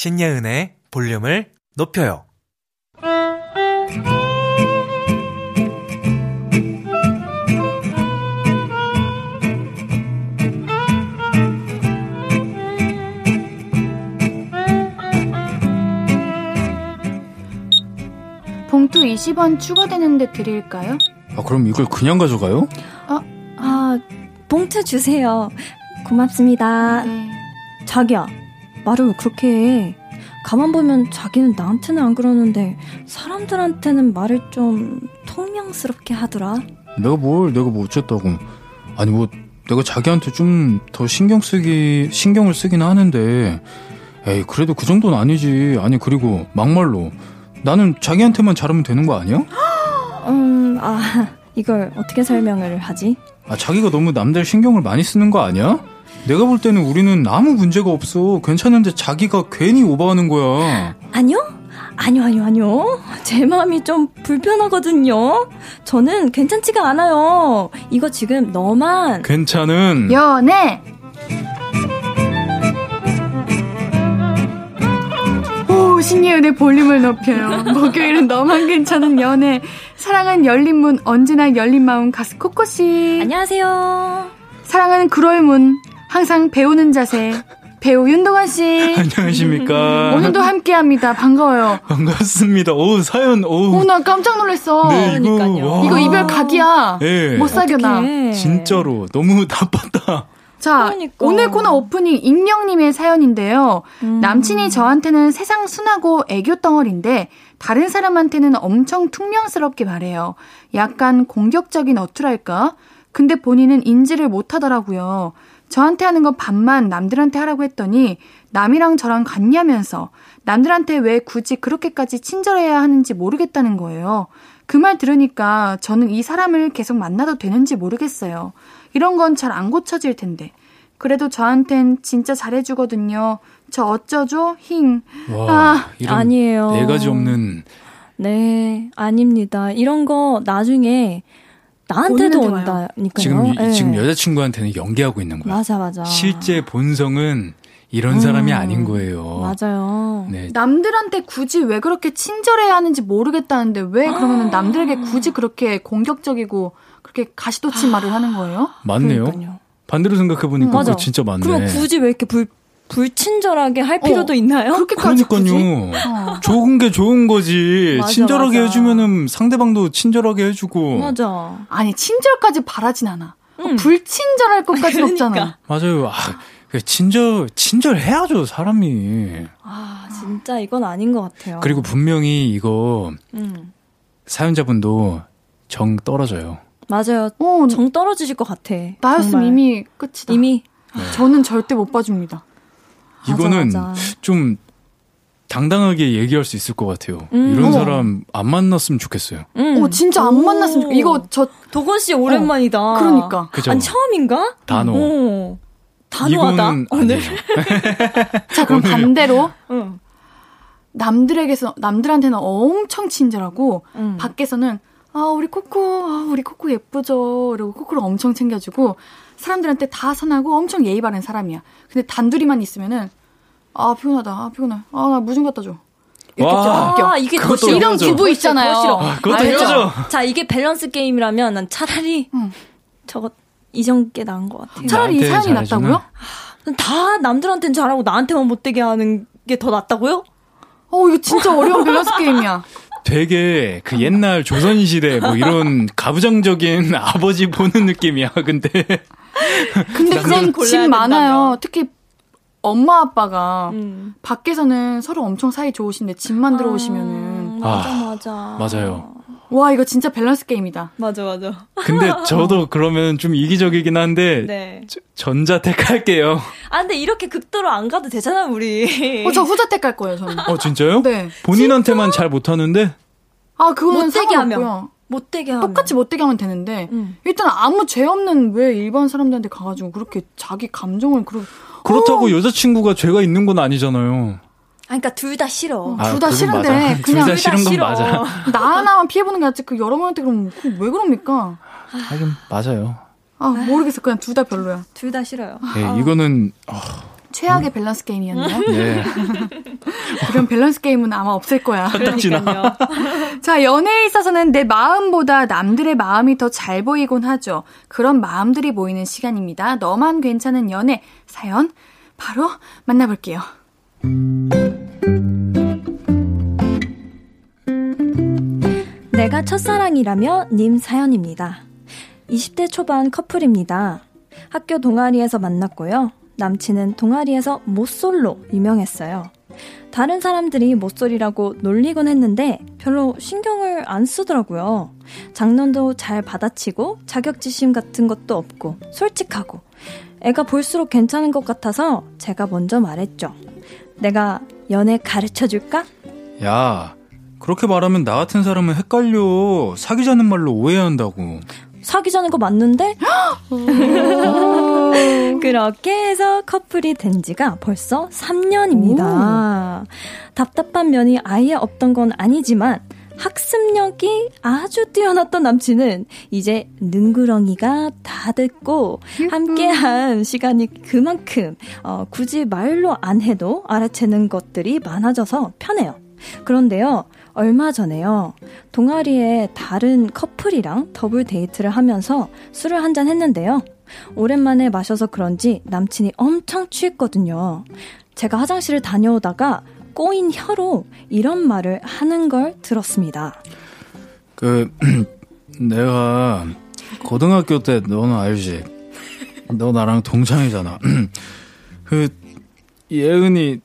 신예은의 볼륨을 높여요. 봉투 20원 추가되는데 드릴까요? 아, 그럼 이걸 그냥 가져가요? 아, 아, 봉투 주세요. 고맙습니다. 네. 자기야, 말을 왜 그렇게 해? 가만 보면 자기는 나한테는 안 그러는데 사람들한테는 말을 좀 통명스럽게 하더라. 내가 뭘, 내가 뭐 어쨌다고. 아니, 뭐, 내가 자기한테 좀 더 신경 쓰기, 신경을 쓰긴 하는데, 에이, 그래도 그 정도는 아니지. 아니, 그리고 막말로. 나는 자기한테만 잘하면 되는 거 아니야? 음, 아, 이걸 어떻게 설명을 하지? 아, 자기가 너무 남들 신경을 많이 쓰는 거 아니야? 내가 볼 때는 우리는 아무 문제가 없어. 괜찮은데 자기가 괜히 오버하는 거야. 아니요? 아니요, 아니요, 아니요. 제 마음이 좀 불편하거든요. 저는 괜찮지가 않아요. 이거 지금 너만. 괜찮은. 연애! 신예은의 볼륨을 높여요. 목요일은 너만 괜찮은 연애. 사랑은 열린 문, 언제나 열린 마음 가수 코코씨. 안녕하세요. 사랑은 그럴 문, 항상 배우는 자세. 배우 윤동환 씨. 안녕하십니까. 오늘도 함께 합니다. 반가워요. 반갑습니다. 오, 사연, 오. 오, 나 깜짝 놀랐어. 네, 이거, 이거 이별 각이야. 네. 못 사겨나. 진짜로. 너무 나빴다. 자, 그러니까. 오늘 코너 오프닝 익명님의 사연인데요. 음. 남친이 저한테는 세상 순하고 애교 덩어리인데 다른 사람한테는 엄청 퉁명스럽게 말해요. 약간 공격적인 어투랄까? 근데 본인은 인지를 못 하더라고요. 저한테 하는 거 반만 남들한테 하라고 했더니 남이랑 저랑 같냐면서 남들한테 왜 굳이 그렇게까지 친절해야 하는지 모르겠다는 거예요. 그 말 들으니까 저는 이 사람을 계속 만나도 되는지 모르겠어요. 이런 건 잘 안 고쳐질 텐데. 그래도 저한텐 진짜 잘해주거든요. 저 어쩌죠? 힝. 와, 아, 아니에요. 네 가지 없는. 네, 아닙니다. 이런 거 나중에 나한테도 온다니까요. 지금, 네. 지금 여자친구한테는 연기하고 있는 거야. 맞아, 맞아. 실제 본성은 이런 음, 사람이 아닌 거예요. 맞아요. 네. 남들한테 굳이 왜 그렇게 친절해야 하는지 모르겠다는데 왜 그러면 남들에게 굳이 그렇게 공격적이고 그렇게 가시돋친 말을 하는 거예요? 맞네요. 그러니까요. 반대로 생각해 보니까 음, 진짜 맞네. 그럼 굳이 왜 이렇게 불 불친절하게 할 필요도 어, 있나요? 그렇게까지 그러니까요. 어. 좋은 게 좋은 거지. 맞아, 친절하게 맞아. 해주면은 상대방도 친절하게 해주고. 맞아. 아니 친절까지 바라진 않아. 음. 불친절할 것까지는 그러니까. 없잖아. 맞아요. 아, 친절 친절해야죠 사람이. 아 진짜 이건 아닌 것 같아요. 그리고 분명히 이거 음. 사연자분도 정 떨어져요. 맞아요. 어, 정 떨어지실 것 같아. 나였으면 정말. 이미 끝이다. 이미. 네. 저는 절대 못 봐줍니다. 이거는 맞아, 맞아. 좀 당당하게 얘기할 수 있을 것 같아요. 음. 이런 어. 사람 안 만났으면 좋겠어요. 음. 어, 진짜 안 만났으면 좋겠어요. 이거 저 도건 씨 오랜만이다. 어, 그러니까. 그죠? 아니 처음인가? 단호. 어. 단호하다. 오늘. 자 그럼 반대로 응. 남들에게서 남들한테는 엄청 친절하고 응. 밖에서는 아 우리 코코 아 우리 코코 예쁘죠. 그리고 코코를 엄청 챙겨주고 사람들한테 다 선하고 엄청 예의 바른 사람이야. 근데 단둘이만 있으면은 아 피곤하다. 아 피곤해. 아나 무좀 갖다 줘. 바뀌어. 아, 이게 더 싫어. 이런 기부 있잖아요. 더 싫어. 아, 그것도 헤어져. 자, 이게 밸런스 게임이라면 난 차라리 응. 저거 이전 게 나은 것 같아요. 차라리 이 사연이 낫다고요? 아, 다 남들한테는 잘하고 나한테만 못되게 하는 게 더 낫다고요? 어, 이거 진짜 어려운 밸런스 게임이야. 되게 그 옛날 조선시대 뭐 이런 가부장적인 아버지 보는 느낌이야, 근데. 근데 그런 집 많아요. 특히 엄마 아빠가 음. 밖에서는 서로 엄청 사이 좋으신데 집만 들어오시면은 아, 맞아 맞아 맞아요. 와 이거 진짜 밸런스 게임이다. 맞아 맞아. 근데 저도 그러면 좀 이기적이긴 한데 네. 전자 택 할게요. 아 근데 이렇게 극도로 안 가도 되잖아 우리. 어저 후자 택할 거예요 저는. 어 진짜요? 네. 본인한테만 잘 못하는데? 아 그거는 못되게 하면. 못되게 하면 똑같이 못되게 하면 되는데 음. 일단 아무 죄 없는 왜 일반 사람들한테 가가지고 그렇게 자기 감정을 그러 그렇다고 어. 여자친구가 죄가 있는 건 아니잖아요. 아, 그러니까 둘 다 싫어. 아, 둘 다 싫은데 그냥 둘 다 싫은 건 싫어. 맞아. 나 하나만 피해 보는 게 낫지. 그 여러 명한테 그럼 왜 그럽니까? 하긴 맞아요. 아 모르겠어. 그냥 둘 다 별로야. 둘 다 싫어요. 네, 아. 이거는 어. 최악의 밸런스 게임이었네요. 네. 그런 밸런스 게임은 아마 없을 거야. 그러니까요. 자, 연애에 있어서는 내 마음보다 남들의 마음이 더 잘 보이곤 하죠. 그런 마음들이 보이는 시간입니다. 너만 괜찮은 연애 사연 바로 만나볼게요. 내가 첫사랑이라며 님 사연입니다. 20대 초반 커플입니다. 학교 동아리에서 만났고요. 남친은 동아리에서 모쏠로 유명했어요. 다른 사람들이 모쏠이라고 놀리곤 했는데 별로 신경을 안 쓰더라고요. 장난도 잘 받아치고 자격지심 같은 것도 없고 솔직하고 애가 볼수록 괜찮은 것 같아서 제가 먼저 말했죠. 내가 연애 가르쳐 줄까? 야, 그렇게 말하면 나 같은 사람은 헷갈려. 사귀자는 말로 오해한다고. 사귀자는 거 맞는데? 그렇게 해서 커플이 된 지가 벌써 3년입니다. 오. 답답한 면이 아예 없던 건 아니지만 학습력이 아주 뛰어났던 남친은 이제 능구렁이가 다 됐고 함께한 시간이 그만큼 어, 굳이 말로 안 해도 알아채는 것들이 많아져서 편해요. 그런데요, 얼마 전에요, 동아리에 다른 커플이랑 더블 데이트를 하면서 술을 한 잔 했는데요. 오랜만에 마셔서 그런지 남친이 엄청 취했거든요. 제가 화장실을 다녀오다가 꼬인 혀로 이런 말을 하는 걸 들었습니다. 그, 내가 고등학교 때 너는 알지? 너 나랑 동창이잖아. 그, 예은이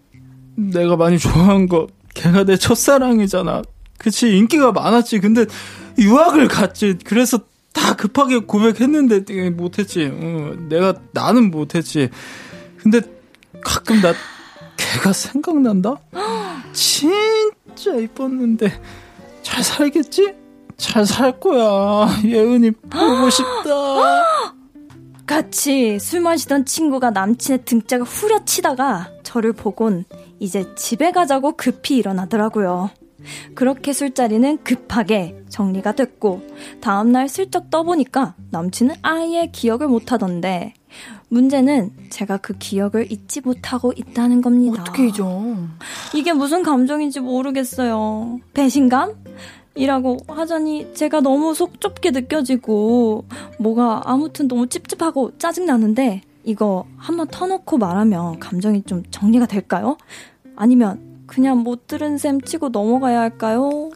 내가 많이 좋아한 거 걔가 내 첫사랑이잖아. 그치, 인기가 많았지. 근데 유학을 갔지. 그래서 다 급하게 고백했는데 못했지. 어, 내가, 나는 못했지. 근데 가끔 나 걔가 생각난다? 진짜 이뻤는데 잘 살겠지? 잘 살 거야. 예은이 보고 싶다. 같이 술 마시던 친구가 남친의 등짝을 후려치다가 저를 보곤 이제 집에 가자고 급히 일어나더라고요. 그렇게 술자리는 급하게 정리가 됐고 다음날 슬쩍 떠보니까 남친은 아예 기억을 못하던데 문제는 제가 그 기억을 잊지 못하고 있다는 겁니다. 어떻게 잊어? 이게 무슨 감정인지 모르겠어요. 배신감? 이라고 하자니 제가 너무 속 좁게 느껴지고 뭐가 아무튼 너무 찝찝하고 짜증나는데 이거 한번 터놓고 말하면 감정이 좀 정리가 될까요? 아니면 그냥 못 들은 셈 치고 넘어가야 할까요?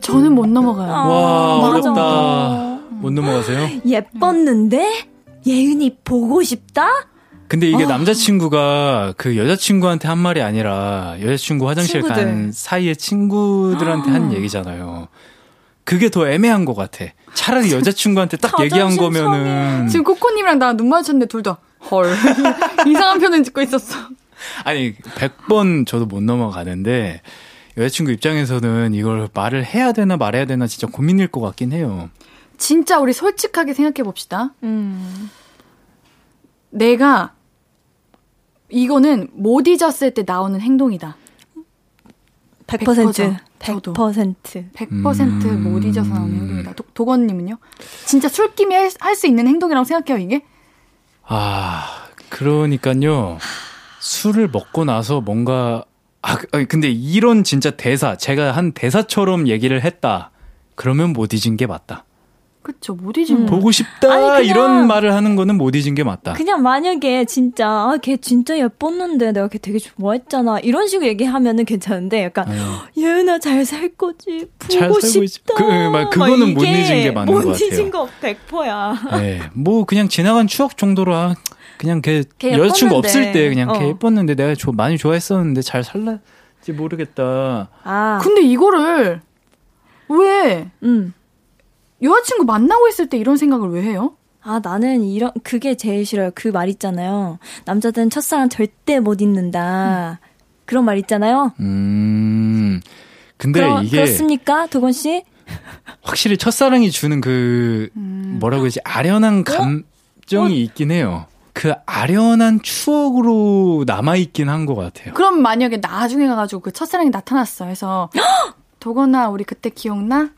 저는 못 넘어가요. 아, 와, 어렵다. 못 넘어가세요? 예뻤는데? 예은이 보고 싶다? 근데 이게 어. 남자친구가 그 여자친구한테 한 말이 아니라 여자친구 화장실 친구들. 간 사이에 친구들한테 한 얘기잖아요. 그게 더 애매한 것 같아. 차라리 여자친구한테 딱 얘기한 거면은. 지금 코코님이랑 나 눈 마주쳤는데 둘 다, 헐. 이상한 표현 짓고 있었어. 아니, 100번 저도 못 넘어가는데, 여자친구 입장에서는 이걸 말을 해야 되나 말해야 되나 진짜 고민일 것 같긴 해요. 진짜 우리 솔직하게 생각해 봅시다. 음. 내가 이거는 못 잊었을 때 나오는 행동이다. 100%. 100%. 100%. 100%못 음... 잊어서 나오는 행동이다. 도, 도건님은요? 진짜 술김에 할수 있는 행동이라고 생각해요, 이게? 아, 그러니까요. 술을 먹고 나서 뭔가 아, 근데 이런 진짜 대사, 제가 한 대사처럼 얘기를 했다. 그러면 못 잊은 게 맞다. 그쵸, 못 잊은 음. 보고 싶다, 아니, 이런 말을 하는 거는 못 잊은 게 맞다. 그냥 만약에 진짜, 아, 걔 진짜 예뻤는데 내가 걔 되게 좋아했잖아. 이런 식으로 얘기하면은 괜찮은데, 약간, 얘나 잘살 거지. 보고 싶다. 그, 막, 그거는 못 잊은 게 맞는 것 같아요. 못 잊은 거 100%야. 네. 뭐, 그냥 지나간 추억 정도로, 아, 그냥 걔, 걔 여자친구 없을 때 그냥 어. 걔 예뻤는데 내가 조, 많이 좋아했었는데 잘 살라 지 모르겠다. 아. 근데 이거를 왜 음. 여자친구 만나고 있을 때 이런 생각을 왜 해요? 아, 나는 이런, 그게 제일 싫어요. 그 말 있잖아요. 남자들은 첫사랑 절대 못 잊는다. 음. 그런 말 있잖아요. 음. 근데 그러, 이게. 그렇습니까? 도건 씨? 확실히 첫사랑이 주는 그, 음. 뭐라고 해야지, 아련한 어? 감정이 어? 있긴 해요. 그 아련한 추억으로 남아있긴 한 것 같아요. 그럼 만약에 나중에 가가지고 그 첫사랑이 나타났어. 해서, 도건아, 우리 그때 기억나?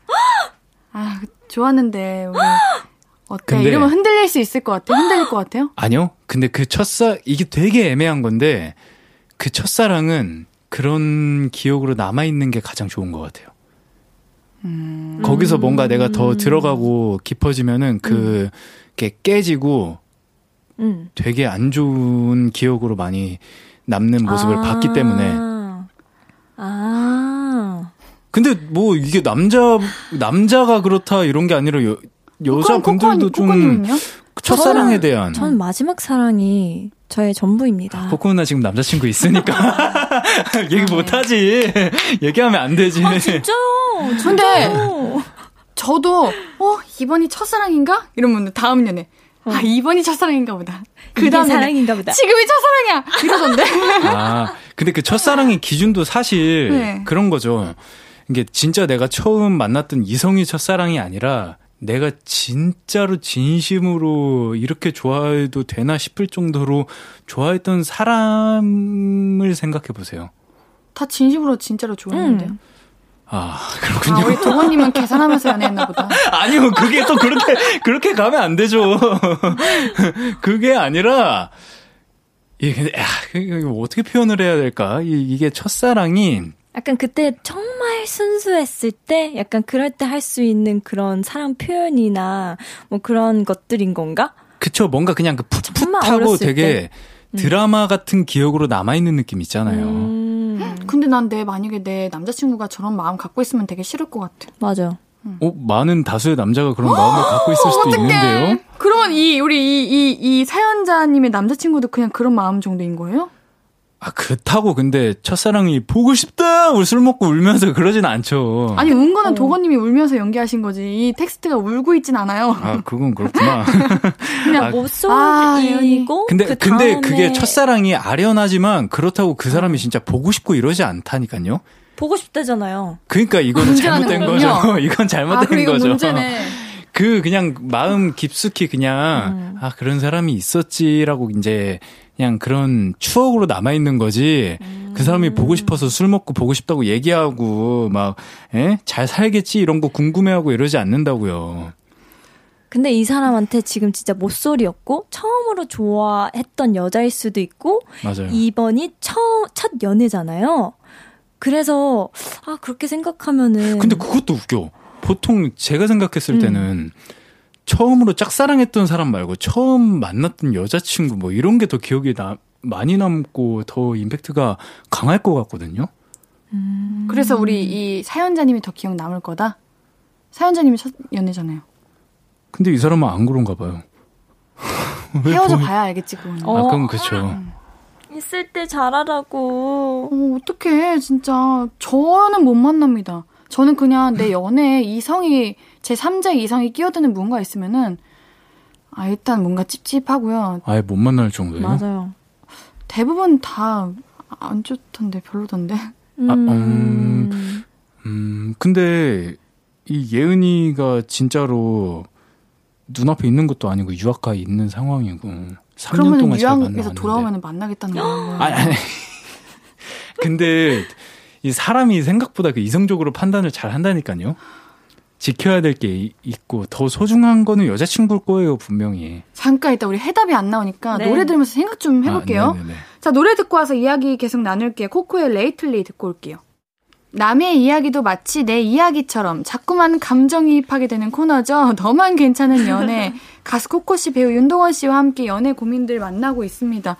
아, 좋았는데, 우리. 어때? 근데, 이러면 흔들릴 수 있을 것 같아? 흔들릴 것 같아요? 아니요. 근데 그 첫사, 이게 되게 애매한 건데, 그 첫사랑은 그런 기억으로 남아 있는 게 가장 좋은 것 같아요. 음. 거기서 뭔가 내가 더 음. 들어가고 깊어지면은 그, 음. 게 깨지고 음. 되게 안 좋은 기억으로 많이 남는 모습을 아. 봤기 때문에. 아. 근데 뭐 이게 남자 남자가 그렇다 이런 게 아니라 여, 여자분들도 좀 첫사랑에 대한 전 마지막 사랑이 저의 전부입니다. 코코는 나 지금 남자친구 있으니까 얘기 못하지. 얘기하면 안 되지. 아, 진짜요? 근데 저도 어 이번이 첫사랑인가? 이러면 다음 년에 어. 아, 이번이 첫사랑인가 보다. 그 다음 사랑인가 보다. 지금이 첫사랑이야! 이러던데. 아, 근데 그 첫사랑의 기준도 사실 네. 그런 거죠. 이게 진짜 내가 처음 만났던 이성이 첫사랑이 아니라 내가 진짜로 진심으로 이렇게 좋아해도 되나 싶을 정도로 좋아했던 사람을 생각해 보세요. 다 진심으로 진짜로 좋아했는데요. 음. 아, 그렇군요. 아, 우리 도모님은 계산하면서 연애했나 보다. 아니요, 그게 또 그렇게, 그렇게 가면 안 되죠. 그게 아니라, 이게, 야, 어떻게 표현을 해야 될까? 이 게 첫사랑이, 약간 그때 정말 순수했을 때, 약간 그럴 때 할 수 있는 그런 사랑 표현이나, 뭐 그런 것들인 건가? 그쵸, 뭔가 그냥 그 풋풋하고 되게 음. 드라마 같은 기억으로 남아있는 느낌 있잖아요. 음. 근데 난 내 만약에 내 남자친구가 저런 마음 갖고 있으면 되게 싫을 것 같아. 맞아. 응. 어, 많은 다수의 남자가 그런 마음을 갖고 있을 수도 어떡해. 있는데요. 그러면 이 우리 이이이 사연자님의 남자친구도 그냥 그런 마음 정도인 거예요? 아, 그렇다고 근데 첫사랑이 보고 싶다! 우리 술 먹고 울면서 그러진 않죠. 아니, 운 거는 어. 도건님이 울면서 연기하신 거지. 이 텍스트가 울고 있진 않아요. 아, 그건 그렇구나. 그냥 아, 모쏠이고. 근데, 그 근데 그게 첫사랑이 아련하지만 그렇다고 그 사람이 진짜 보고 싶고 이러지 않다니까요. 보고 싶다잖아요. 그러니까 이거는 잘못된 거죠. 이건 잘못된 아, 거죠. 문제네. 그 그냥 마음 깊숙이 그냥 음. 아 그런 사람이 있었지라고 이제 그냥 그런 추억으로 남아 있는 거지. 음. 그 사람이 보고 싶어서 술 먹고 보고 싶다고 얘기하고 막 예? 잘 살겠지 이런 거 궁금해하고 이러지 않는다고요. 근데 이 사람한테 지금 진짜 모쏠이었고 처음으로 좋아했던 여자일 수도 있고 맞아요. 이번이 처음 첫 연애잖아요. 그래서 아 그렇게 생각하면은 근데 그것도 웃겨. 보통 제가 생각했을 음. 때는 처음으로 짝사랑했던 사람 말고 처음 만났던 여자친구 뭐 이런 게 더 기억에 나, 많이 남고 더 임팩트가 강할 것 같거든요. 음. 그래서 우리 이 사연자님이 더 기억 남을 거다? 사연자님이 첫 연애잖아요. 근데 이 사람은 안 그런가 봐요. 헤어져 봐야 알겠지, 그건. 어. 아, 그럼 그쵸. 음. 있을 때 잘하라고. 어, 어떡해, 진짜. 저는 못 만납니다. 저는 그냥 내 연애에 이성이, 제 3자 이성이 끼어드는 무언가 있으면은, 아, 일단 뭔가 찝찝하고요. 아예 못 만날 정도예요? 맞아요. 대부분 다 안 좋던데, 별로던데. 음. 아, 음, 음, 근데 이 예은이가 진짜로 눈앞에 있는 것도 아니고 유학가에 있는 상황이고 3년 동안 잘 유학에서 돌아오면 만나겠다는 거예요. 아니, 아니. 근데 이 사람이 생각보다 그 이성적으로 판단을 잘 한다니까요. 지켜야 될 게 있고 더 소중한 거는 여자친구일 거예요 분명히. 잠깐 있다 우리 해답이 안 나오니까 네. 노래 들으면서 생각 좀 해볼게요. 아, 자 노래 듣고 와서 이야기 계속 나눌게요. 코코의 레이틀리 듣고 올게요. 남의 이야기도 마치 내 이야기처럼 자꾸만 감정이입하게 되는 코너죠. 너만 괜찮은 연애. 가수 코코 씨 배우 윤동원 씨와 함께 연애 고민들 만나고 있습니다.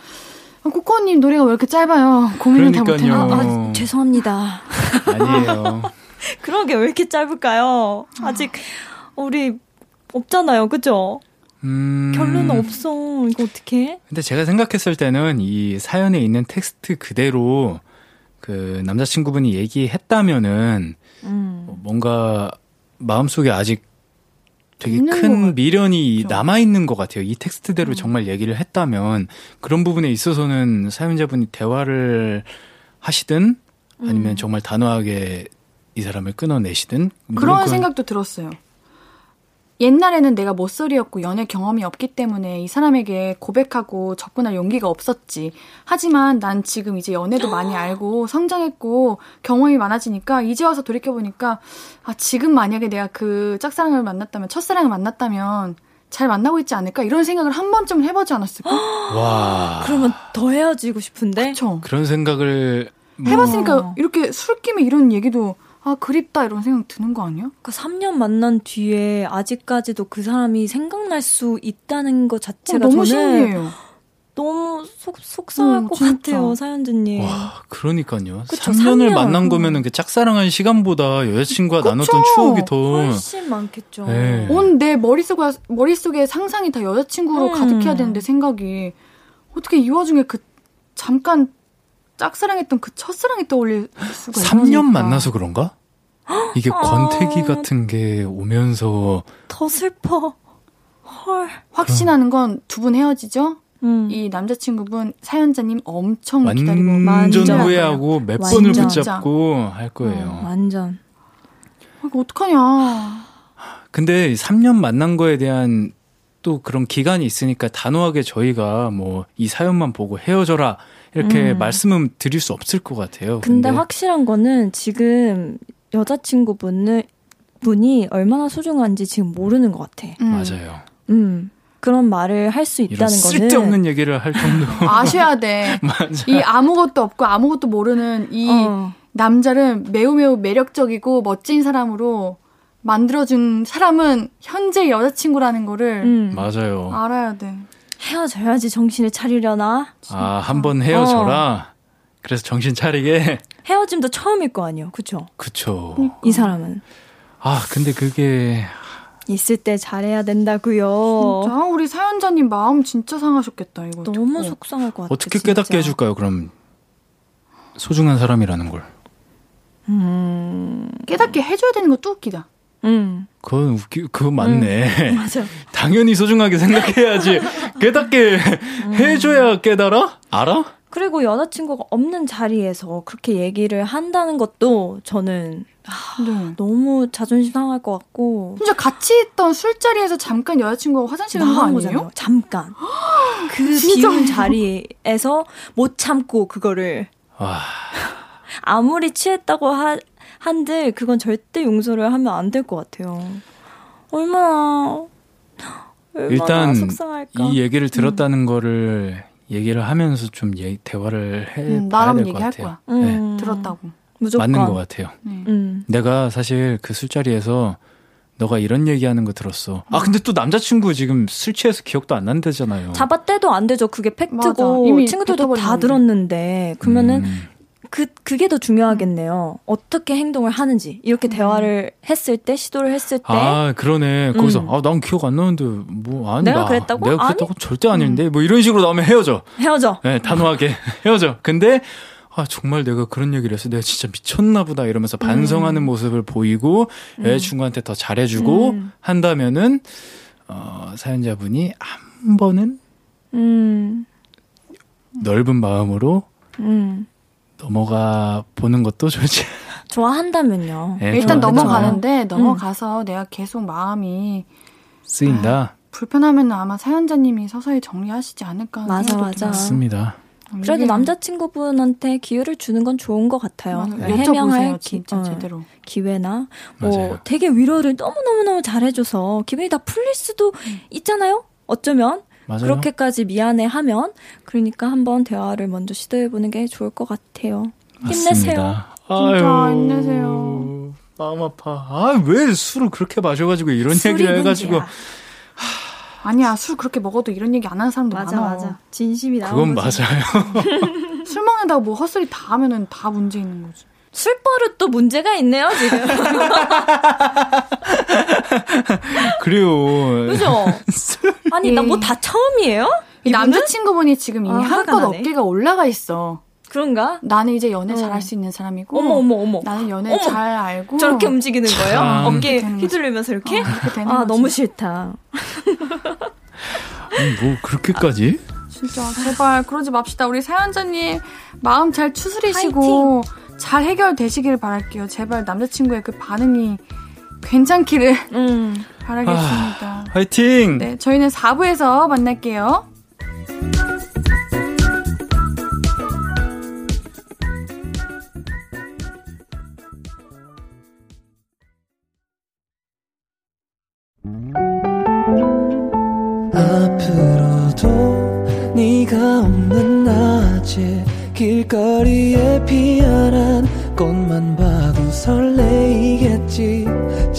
아, 코코님 노래가 왜 이렇게 짧아요? 고민을 다 못해요. 아, 아, 죄송합니다. 아니에요. 그러게 왜 이렇게 짧을까요? 아직 우리 없잖아요, 그죠? 음... 결론은 없어. 이거 어떻게? 근데 제가 생각했을 때는 이 사연에 있는 텍스트 그대로 그 남자친구분이 얘기했다면은 음. 뭔가 마음속에 아직 되게 큰 미련이 남아 있는 것 같아요. 이 텍스트대로 음. 정말 얘기를 했다면 그런 부분에 있어서는 사연자분이 대화를 하시든 아니면 음. 정말 단호하게 이 사람을 끊어내시든 그런 생각도 들었어요. 옛날에는 내가 모쏠이었고 연애 경험이 없기 때문에 이 사람에게 고백하고 접근할 용기가 없었지. 하지만 난 지금 이제 연애도 많이 알고 성장했고 경험이 많아지니까 이제 와서 돌이켜보니까 아, 지금 만약에 내가 그 짝사랑을 만났다면, 첫사랑을 만났다면 잘 만나고 있지 않을까? 이런 생각을 한 번쯤 해보지 않았을까? 와. 그러면 더 헤어지고 싶은데? 그쵸? 그런 생각을. 해봤으니까 음. 이렇게 술김에 이런 얘기도 아, 그립다 이런 생각 드는 거 아니야? 그 3년 만난 뒤에 아직까지도 그 사람이 생각날 수 있다는 것 자체가 어, 너무 저는 신기해요. 너무 속, 속상할 음, 것 진짜. 같아요, 사연자님. 와, 그러니까요. 그쵸, 3년을 3년. 만난 거면은 그 짝사랑한 시간보다 여자친구와 그쵸? 나눴던 추억이 더 훨씬 많겠죠. 네. 온내 머릿속에 머릿속에 상상이 다 여자친구로 음. 가득해야 되는데 생각이 어떻게 이 와중에 그 잠깐 짝사랑했던 그 첫사랑이 떠올릴 수가 3년 이러니까. 만나서 그런가? 이게 아... 권태기 같은 게 오면서 더 슬퍼. 헐. 확신하는 건 두 분 헤어지죠? 음. 이 남자친구분 사연자님 엄청 기다리고 완전 후회하고 몇 번을 붙잡고 할 거예요. 어, 완전. 아, 이거 어떡하냐. 근데 3년 만난 거에 대한 또 그런 기간이 있으니까 단호하게 저희가 뭐 이 사연만 보고 헤어져라 이렇게 음. 말씀은 드릴 수 없을 것 같아요. 근데, 근데 확실한 거는 지금 여자친구분은 분이 얼마나 소중한지 지금 모르는 것 같아. 음. 맞아요. 음. 그런 말을 할 수 있다는 거는 쓸데없는 얘기를 할 정도 아셔야 돼. 이 아무것도 없고 아무것도 모르는 이 어. 남자를 매우 매우 매력적이고 멋진 사람으로 만들어준 사람은 현재 여자친구라는 거를 음. 맞아요. 알아야 돼. 헤어져야지 정신을 차리려나? 아, 한 번 헤어져라? 어. 그래서 정신 차리게? 헤어짐도 처음일 거 아니에요. 그쵸? 그쵸. 이 사람은. 아, 근데 그게. 있을 때 잘해야 된다고요. 진짜? 우리 사연자님 마음 진짜 상하셨겠다, 이거. 너무 듣고. 속상할 것 같아. 어떻게 진짜. 깨닫게 해줄까요, 그럼? 소중한 사람이라는 걸. 음. 깨닫게 해줘야 되는 것도 웃기다. 음. 그건 웃기, 그거 맞네. 음, 맞아. 당연히 소중하게 생각해야지. 깨닫게 음. 해줘야 깨달아? 알아? 그리고 여자친구가 없는 자리에서 그렇게 얘기를 한다는 것도 저는 아, 네. 너무 자존심 상할 것 같고. 진짜 같이 있던 술자리에서 잠깐 여자친구가 화장실 간거 아니에요? 거잖아요. 잠깐. 그 비운 자리에서 못 참고 그거를. 와. 아무리 취했다고 하, 한들 그건 절대 용서를 하면 안 될 것 같아요. 얼마나, 얼마나 일단 속상할까? 이 얘기를 들었다는 음. 거를 얘기를 하면서 좀 예, 대화를 해 음, 봐야 될 것 같아요. 거야. 음. 네. 들었다고. 무조건. 맞는 것 같아요. 네. 음. 내가 사실 그 술자리에서 너가 이런 얘기하는 거 들었어. 아 근데 또 남자친구 지금 술 취해서 기억도 안 난다잖아요. 잡아떼도 안 되죠. 그게 팩트고 친구들도 다 들었는데 그러면은 음. 그, 그게 더 중요하겠네요. 어떻게 행동을 하는지. 이렇게 음. 대화를 했을 때, 시도를 했을 때. 아, 그러네. 거기서, 음. 아, 난 기억 안 나는데, 뭐, 아니, 내가 그랬다고? 내가 그랬다고? 아니? 절대 아닌데? 음. 뭐 이런 식으로 나오면 헤어져. 헤어져. 네, 단호하게 헤어져. 근데, 아, 정말 내가 그런 얘기를 했어. 내가 진짜 미쳤나 보다. 이러면서 반성하는 음. 모습을 보이고, 음. 여자친구한테 더 잘해주고 음. 한다면은, 어, 사연자분이 한 번은, 음. 넓은 마음으로, 음. 넘어가 보는 것도 좋지. 좋아한다면요. 네, 일단 넘어가는데 넘어가서 음. 내가 계속 마음이 쓰인다. 아, 불편하면 아마 사연자님이 서서히 정리하시지 않을까. 맞아 맞아. 맞습니다. 그래도 남자친구분한테 기회를 주는 건 좋은 것 같아요. 해명할 기, 진짜 어, 제대로. 기회나 뭐 맞아요. 되게 위로를 너무 너무 너무 잘해줘서 기분이 다 풀릴 수도 음. 있잖아요. 어쩌면 맞아요. 그렇게까지 미안해하면 그러니까 한번 대화를 먼저 시도해보는 게 좋을 것 같아요. 힘내세요. 진짜 힘내세요. 마음 아파. 아, 왜 술을 그렇게 마셔가지고 이런 얘기를 해가지고. 아니야, 술 그렇게 먹어도 이런 얘기 안 하는 사람도 맞아, 많아. 맞아, 진심이 나오 그건 거지. 맞아요. 술 먹는다고 뭐 헛소리 다 하면은 다 문제 있는 거지. 술버릇도 문제가 있네요, 지금. 그래요. 그죠? 아니, 나 뭐 다 처음이에요? 남자친구분이 지금 이미 아, 한껏 어깨가 올라가 있어. 그런가? 나는 이제 연애 어. 잘할 수 있는 사람이고. 어머, 어머, 어머. 나는 연애 어머. 잘 알고. 저렇게 움직이는 거예요? 어깨 휘둘리면서 이렇게? 어, 아, 거지. 너무 싫다. 아니, 뭐, 그렇게까지? 진짜, 제발, 그러지 맙시다. 우리 사연자님, 마음 잘 추스리시고. 파이팅. 잘 해결되시길 바랄게요. 제발 남자친구의 그 반응이 괜찮기를 음. 바라겠습니다. 아, 화이팅! 네, 저희는 4부에서 만날게요. 앞으로도 네가 없는 낮에 길거리에 피어난 꽃만 봐도 설레이겠지